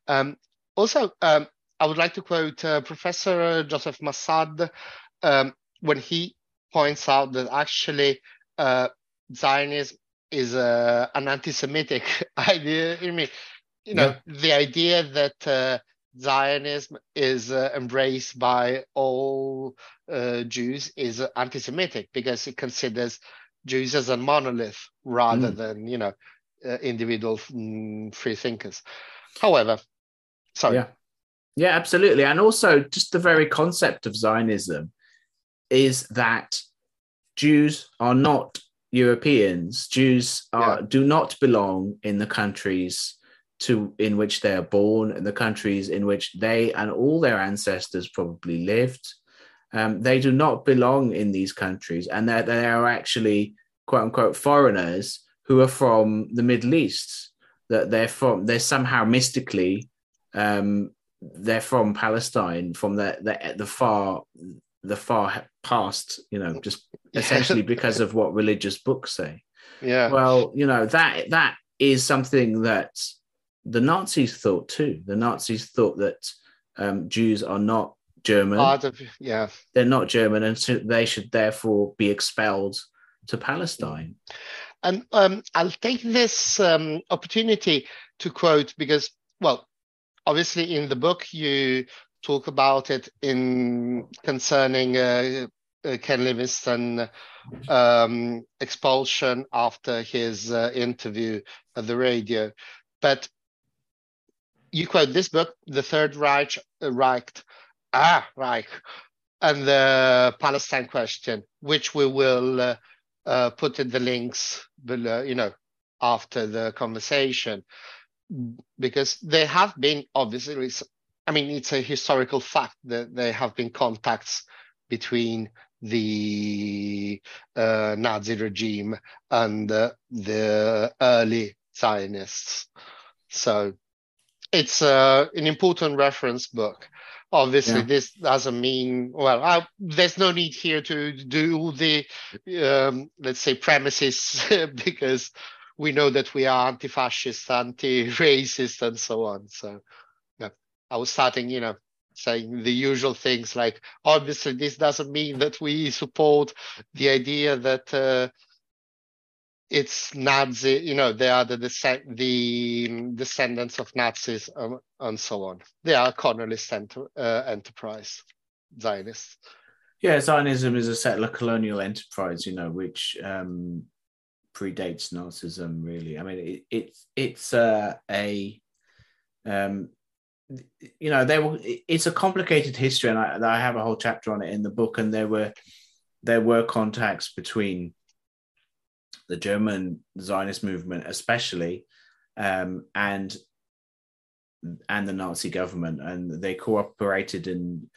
um, also um, i would like to quote uh, professor joseph massad um, when he points out that actually uh, Zionism is uh, an anti-Semitic idea. I mean, you know, yeah. the idea that uh, Zionism is uh, embraced by all uh, Jews is anti-Semitic because it considers Jews as a monolith rather mm. than you know uh, individual mm, free thinkers. However, sorry. Yeah. yeah, absolutely, and also just the very concept of Zionism is that Jews are not Europeans. Jews are, yeah. do not belong in the countries to in which they are born, and the countries in which they and all their ancestors probably lived. Um, they do not belong in these countries, and that they are actually quote unquote foreigners who are from the Middle East. That they're from, they're somehow mystically, um, they're from Palestine, from the, the the far the far past, you know, just essentially because of what religious books say. Yeah. Well, you know, that that is something that the Nazis thought too. The Nazis thought that um, Jews are not German. Of, yeah. They're not German, and so they should therefore be expelled to Palestine. And um, I'll take this um, opportunity to quote because, well, obviously in the book you talk about it in concerning uh, uh, Ken Livingstone um, expulsion after his uh, interview at the radio. But you quote this book, The Third Reich, Reich, ah, Reich, and the Palestine question, which we will uh, uh, put in the links below, you know, after the conversation, because there have been obviously I mean, it's a historical fact that there have been contacts between the uh, Nazi regime and uh, the early Zionists. So it's uh, an important reference book. Obviously, yeah. this doesn't mean, well, I, there's no need here to do the, um, let's say, premises because we know that we are anti fascist, anti racist, and so on. So I was starting, you know, saying the usual things like, obviously, this doesn't mean that we support the idea that uh, it's Nazi, you know, they are the, the descendants of Nazis um, and so on. They are colonialist enter- uh, enterprise, Zionists. Yeah, Zionism is a settler colonial enterprise, you know, which um, predates Nazism. Really, I mean, it, it's it's uh, a um, you know, there were. It's a complicated history, and I, I have a whole chapter on it in the book. And there were there were contacts between the German Zionist movement, especially, um, and and the Nazi government, and they cooperated in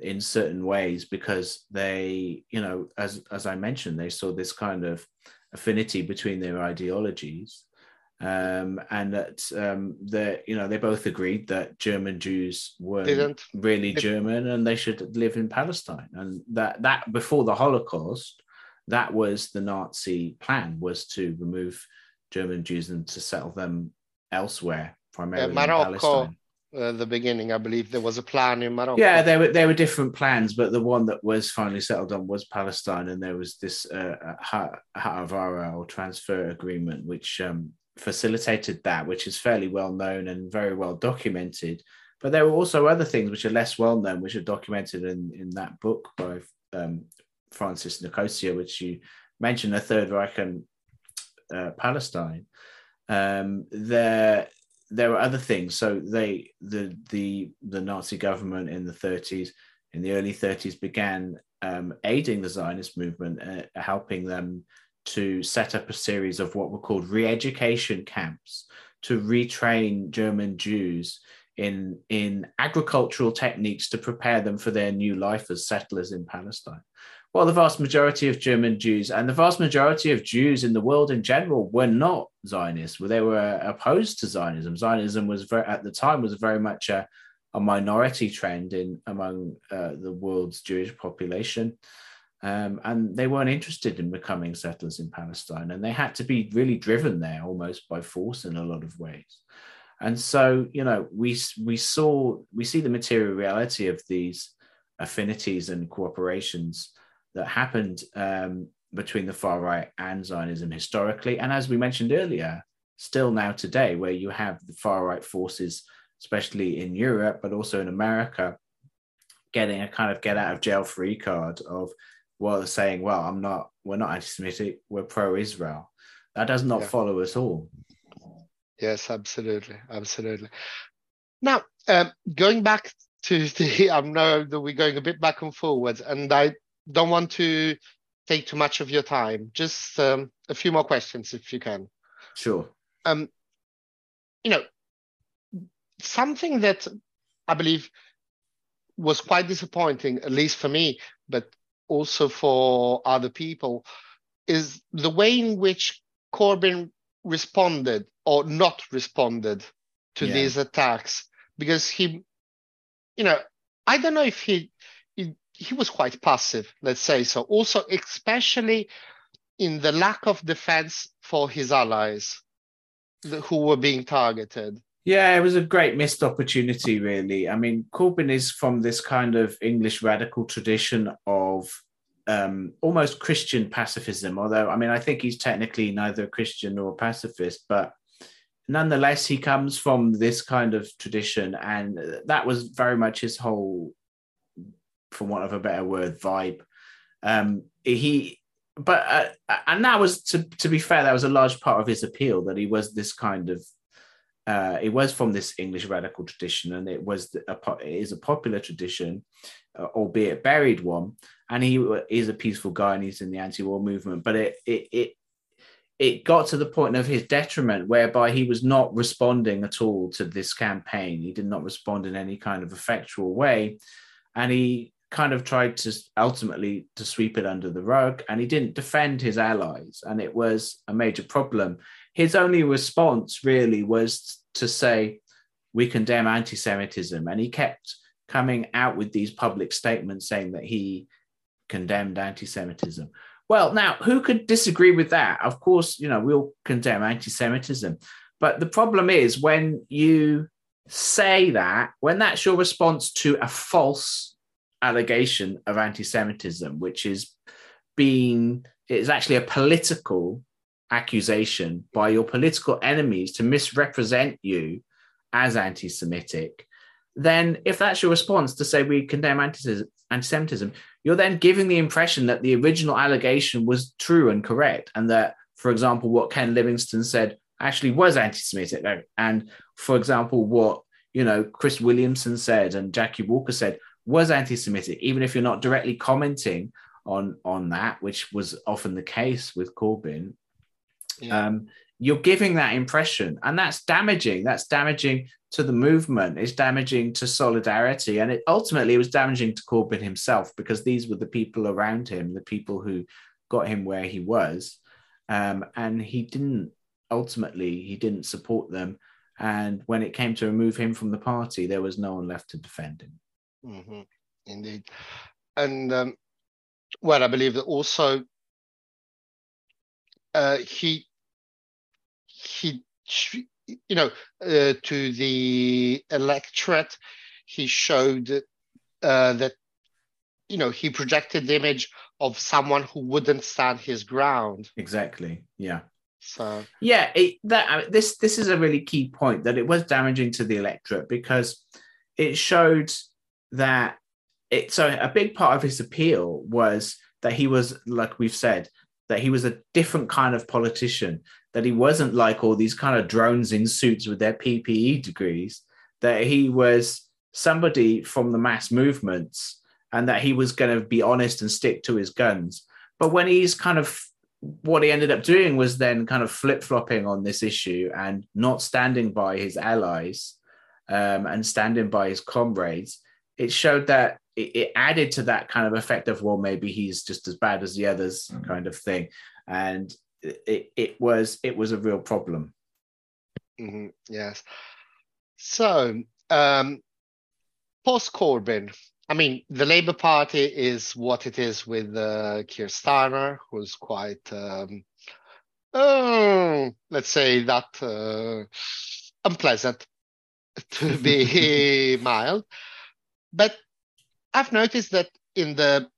in certain ways because they, you know, as as I mentioned, they saw this kind of affinity between their ideologies um, and that um, they, you know, they both agreed that German Jews weren't really German and they should live in Palestine, and that that before the Holocaust, that was the Nazi plan was to remove German Jews and to settle them elsewhere, primarily yeah, Morocco, in Palestine. Uh, the beginning, I believe there was a plan in Morocco. Yeah, there were there were different plans, but the one that was finally settled on was Palestine, and there was this uh, Haavara or transfer agreement, which um, facilitated that, which is fairly well known and very well documented. But there were also other things which are less well known, which are documented in, in that book by um, Francis Nicosia, which you mentioned, the Third Reich and uh, Palestine. Um, there, there were other things. So they, the the the Nazi government in the 30s, in the early 30s, began um, aiding the Zionist movement, uh, helping them to set up a series of what were called re-education camps to retrain German Jews in in agricultural techniques to prepare them for their new life as settlers in Palestine, Well, the vast majority of German Jews and the vast majority of Jews in the world in general were not Zionists. They were opposed to Zionism. Zionism was very, at the time was very much a, a minority trend in among uh, the world's Jewish population. Um, and they weren't interested in becoming settlers in Palestine, and they had to be really driven there almost by force in a lot of ways. And so, you know, we we saw we see the material reality of these affinities and cooperations that happened um, between the far right and Zionism historically, and as we mentioned earlier, still now today, where you have the far right forces, especially in Europe, but also in America, getting a kind of get out of jail free card of well saying, well, I'm not, we're not anti-Semitic, we're pro-Israel. That does not yeah. follow at all. Yes, absolutely, absolutely. Now, um, going back to the, I know that we're going a bit back and forwards, and I don't want to take too much of your time. Just um, a few more questions, if you can. Sure. Um, you know, something that I believe was quite disappointing, at least for me, but also for other people, is the way in which Corbyn responded or not responded to yeah. these attacks because he you know i don't know if he, he he was quite passive let's say so also especially in the lack of defense for his allies who were being targeted yeah, it was a great missed opportunity, really. I mean, Corbyn is from this kind of English radical tradition of um, almost Christian pacifism, although, I mean, I think he's technically neither a Christian nor a pacifist, but nonetheless, he comes from this kind of tradition, and that was very much his whole, for want of a better word, vibe. Um, he, but uh, and that was to to be fair, that was a large part of his appeal that he was this kind of. Uh, it was from this English radical tradition, and it was a, it is a popular tradition, uh, albeit buried one. And he is a peaceful guy, and he's in the anti-war movement. But it it it it got to the point of his detriment whereby he was not responding at all to this campaign. He did not respond in any kind of effectual way. And he kind of tried to ultimately to sweep it under the rug and he didn't defend his allies and it was a major problem his only response really was to say we condemn anti-semitism and he kept coming out with these public statements saying that he condemned anti-semitism well, now, who could disagree with that? Of course, you know, we'll condemn anti Semitism. But the problem is when you say that, when that's your response to a false allegation of anti Semitism, which is being, it's actually a political accusation by your political enemies to misrepresent you as anti Semitic, then if that's your response to say we condemn anti Semitism, you're then giving the impression that the original allegation was true and correct, and that, for example, what Ken Livingstone said actually was anti-Semitic, and for example, what you know Chris Williamson said and Jackie Walker said was anti-Semitic, even if you're not directly commenting on on that, which was often the case with Corbyn. Yeah. Um, you're giving that impression, and that's damaging. That's damaging to the movement it's damaging to solidarity and it ultimately it was damaging to corbyn himself because these were the people around him the people who got him where he was um, and he didn't ultimately he didn't support them and when it came to remove him from the party there was no one left to defend him mm-hmm. indeed and um, well i believe that also uh, he he you know, uh, to the electorate, he showed uh, that, you know, he projected the image of someone who wouldn't stand his ground. Exactly. Yeah. So yeah, it, that this this is a really key point that it was damaging to the electorate because it showed that it. So a big part of his appeal was that he was, like we've said, that he was a different kind of politician that he wasn't like all these kind of drones in suits with their PPE degrees, that he was somebody from the mass movements and that he was going to be honest and stick to his guns. But when he's kind of what he ended up doing was then kind of flip flopping on this issue and not standing by his allies um, and standing by his comrades. It showed that it, it, added to that kind of effect of well maybe he's just as bad as the others mm-hmm. kind of thing and it, it was it was a real problem mm-hmm. yes so um post corbyn i mean the labor party is what it is with uh, keir starmer who's quite um oh, let's say that uh, unpleasant to be mild but I've noticed that in the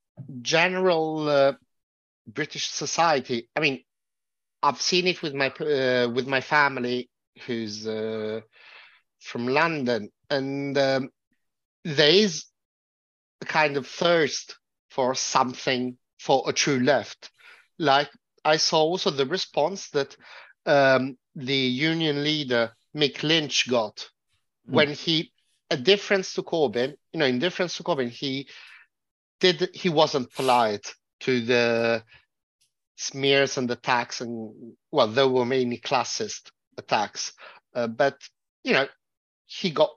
general uh, British society, I mean, I've seen it with my uh, with my family who's uh, from London, and um, there is a kind of thirst for something for a true left. Like I saw also the response that um, the union leader Mick Lynch got mm. when he a difference to Corbyn, you know, in difference to Corbyn, he did he wasn't polite to the smears and attacks, and well, there were mainly classist attacks, uh, but you know, he got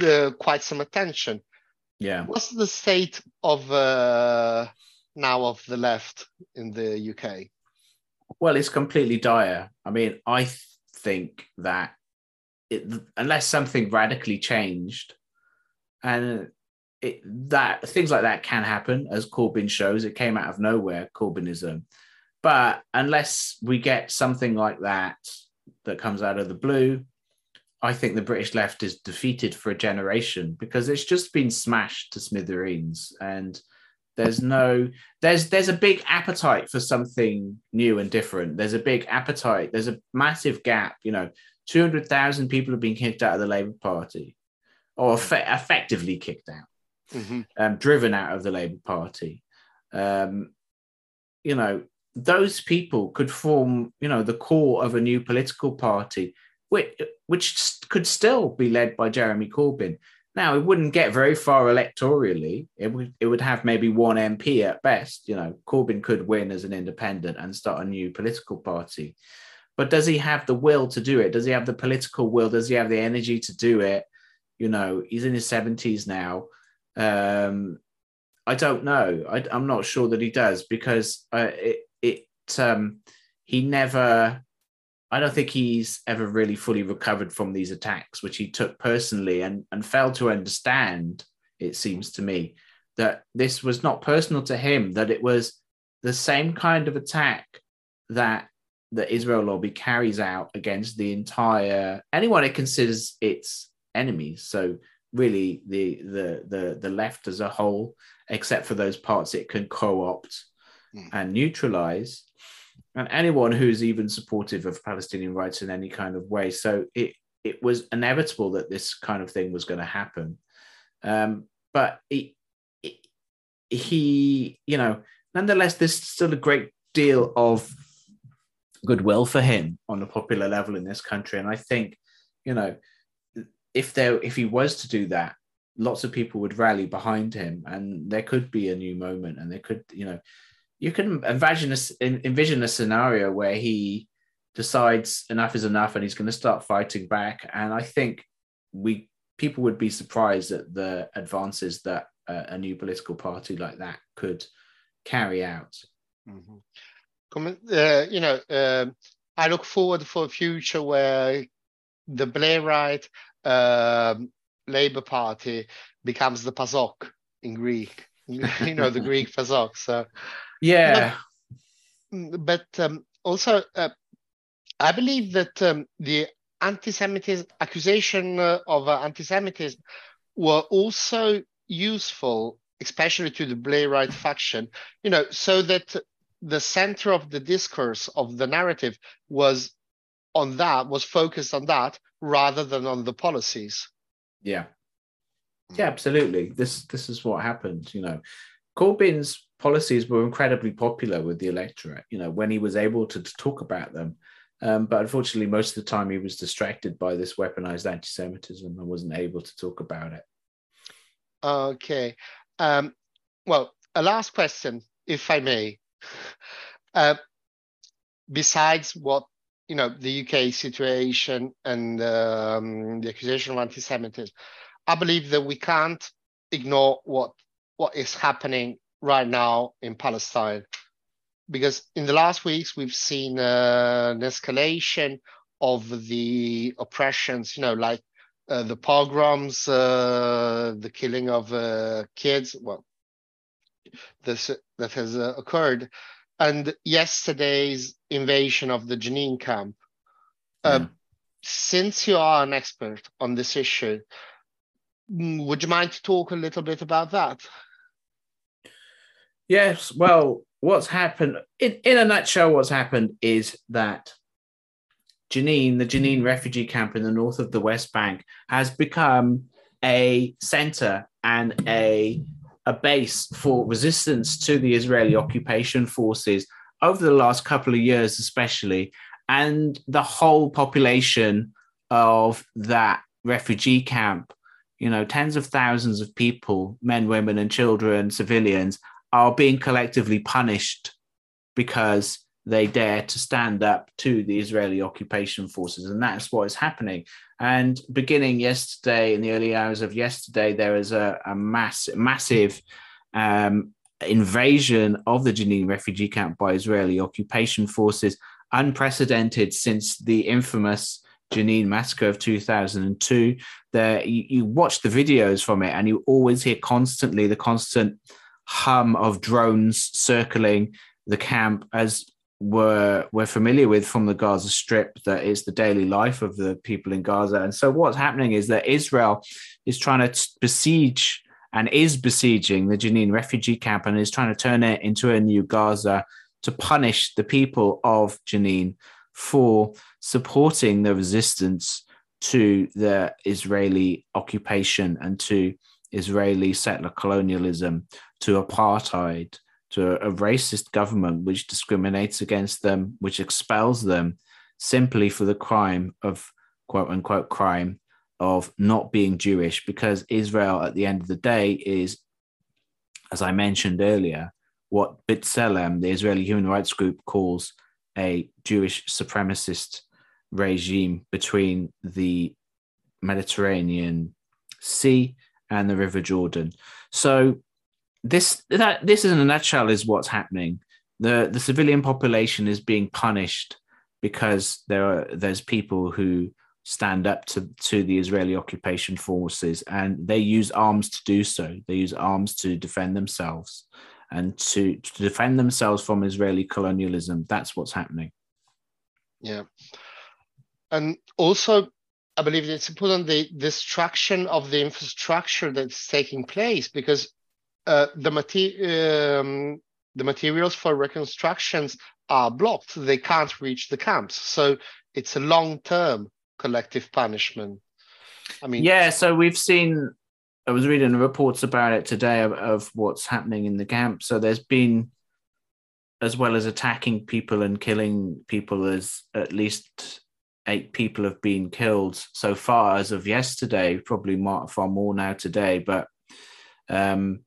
uh, quite some attention. Yeah. What's the state of uh, now of the left in the UK? Well, it's completely dire. I mean, I th- think that it, unless something radically changed, and it, that things like that can happen, as Corbyn shows. It came out of nowhere, Corbynism. But unless we get something like that that comes out of the blue, I think the British left is defeated for a generation because it's just been smashed to smithereens, and there's no there's there's a big appetite for something new and different. There's a big appetite. There's a massive gap. You know, 200,000 people have been kicked out of the Labour Party or eff- effectively kicked out, mm-hmm. um, driven out of the Labour Party. Um, you know, those people could form, you know, the core of a new political party, which, which could still be led by Jeremy Corbyn. Now, it wouldn't get very far electorally. It would, it would have maybe one MP at best. You know, Corbyn could win as an independent and start a new political party. But does he have the will to do it? Does he have the political will? Does he have the energy to do it? You know, he's in his 70s now. Um, I don't know. I, am not sure that he does because uh, it, it um, he never, I don't think he's ever really fully recovered from these attacks, which he took personally and, and failed to understand, it seems to me, that this was not personal to him, that it was the same kind of attack that the Israel lobby carries out against the entire anyone it considers its enemies. So really the the the the left as a whole, except for those parts it can co-opt mm. and neutralize, and anyone who's even supportive of Palestinian rights in any kind of way. So it it was inevitable that this kind of thing was going to happen. Um, but it, it, he, you know, nonetheless, there's still a great deal of goodwill for him on a popular level in this country. And I think, you know, if there if he was to do that, lots of people would rally behind him, and there could be a new moment, and there could, you know, you can envision a, envision a scenario where he decides enough is enough, and he's going to start fighting back. And I think we people would be surprised at the advances that uh, a new political party like that could carry out. Mm-hmm uh, you know, uh, I look forward for a future where the Blairite um, Labour Party becomes the PASOK in Greek. you know, the Greek PASOK. So yeah, but, but um, also uh, I believe that um, the anti-Semitism accusation uh, of uh, anti-Semitism were also useful, especially to the Blairite faction. You know, so that the center of the discourse of the narrative was on that was focused on that rather than on the policies. Yeah. Yeah absolutely. This this is what happened you know. Corbyn's policies were incredibly popular with the electorate you know when he was able to, to talk about them. Um, but unfortunately most of the time he was distracted by this weaponized anti-semitism and wasn't able to talk about it. Okay. Um, well a last question if i may uh, besides what you know the UK situation and um, the accusation of anti-Semitism, I believe that we can't ignore what what is happening right now in Palestine. Because in the last weeks, we've seen uh, an escalation of the oppressions, you know, like uh, the pogroms, uh, the killing of uh, kids, well, this that has uh, occurred, and yesterday's invasion of the Jenin camp. Um, since you are an expert on this issue, mm, would you mind to talk a little bit about that? Yes. Well, what's happened in, in a nutshell, what's happened is that Jenin, the Jenin refugee camp in the north of the West Bank, has become a center and a a base for resistance to the Israeli occupation forces over the last couple of years, especially. And the whole population of that refugee camp, you know, tens of thousands of people, men, women, and children, civilians, are being collectively punished because they dare to stand up to the Israeli occupation forces. And that's what is happening. And beginning yesterday, in the early hours of yesterday, there was a, a mass, massive um, invasion of the Jenin refugee camp by Israeli occupation forces, unprecedented since the infamous Jenin massacre of 2002. There, you, you watch the videos from it, and you always hear constantly the constant hum of drones circling the camp as we're we're familiar with from the Gaza Strip that is the daily life of the people in Gaza. And so what's happening is that Israel is trying to besiege and is besieging the Jenin refugee camp and is trying to turn it into a new Gaza to punish the people of Jenin for supporting the resistance to the Israeli occupation and to Israeli settler colonialism, to apartheid, to a, racist government which discriminates against them, which expels them simply for the crime of quote unquote crime of not being Jewish, because Israel at the end of the day is, as I mentioned earlier, what B'Tselem, the Israeli human rights group, calls a Jewish supremacist regime between the Mediterranean Sea and the River Jordan. So this that this in a nutshell is what's happening. The the civilian population is being punished because there are there's people who stand up to, to the Israeli occupation forces and they use arms to do so. They use arms to defend themselves and to, to defend themselves from Israeli colonialism. That's what's happening. Yeah. And also, I believe it's important the destruction of the infrastructure that's taking place because uh, the, mater- um, the materials for reconstructions are blocked. They can't reach the camps. So it's a long term collective punishment. I mean, yeah. So we've seen. I was reading reports about it today of, of what's happening in the camp. So there's been, as well as attacking people and killing people, as at least eight people have been killed so far as of yesterday. Probably far more now today, but um,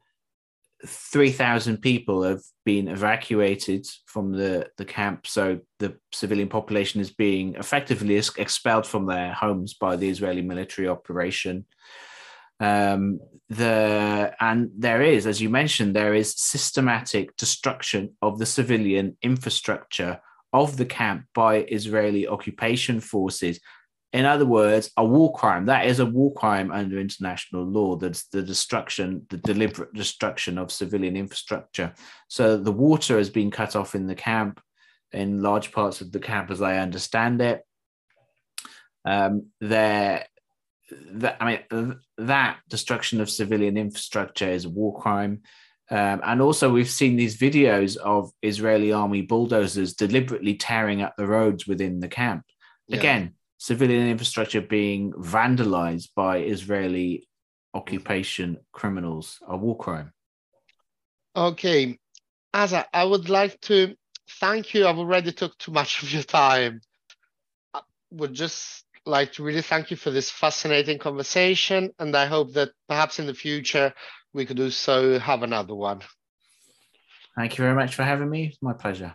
3,000 people have been evacuated from the, the camp. So the civilian population is being effectively expelled from their homes by the Israeli military operation. Um, the and there is, as you mentioned, there is systematic destruction of the civilian infrastructure of the camp by Israeli occupation forces in other words, a war crime. That is a war crime under international law. That's the destruction, the deliberate destruction of civilian infrastructure. So the water has been cut off in the camp, in large parts of the camp, as I understand it. Um, there, that I mean, that destruction of civilian infrastructure is a war crime. Um, and also, we've seen these videos of Israeli army bulldozers deliberately tearing up the roads within the camp. Yeah. Again, civilian infrastructure being vandalized by Israeli occupation criminals a war crime. Okay. Asa, I would like to thank you. I've already took too much of your time. I would just like to really thank you for this fascinating conversation. And I hope that perhaps in the future we could do so have another one. Thank you very much for having me. It's my pleasure.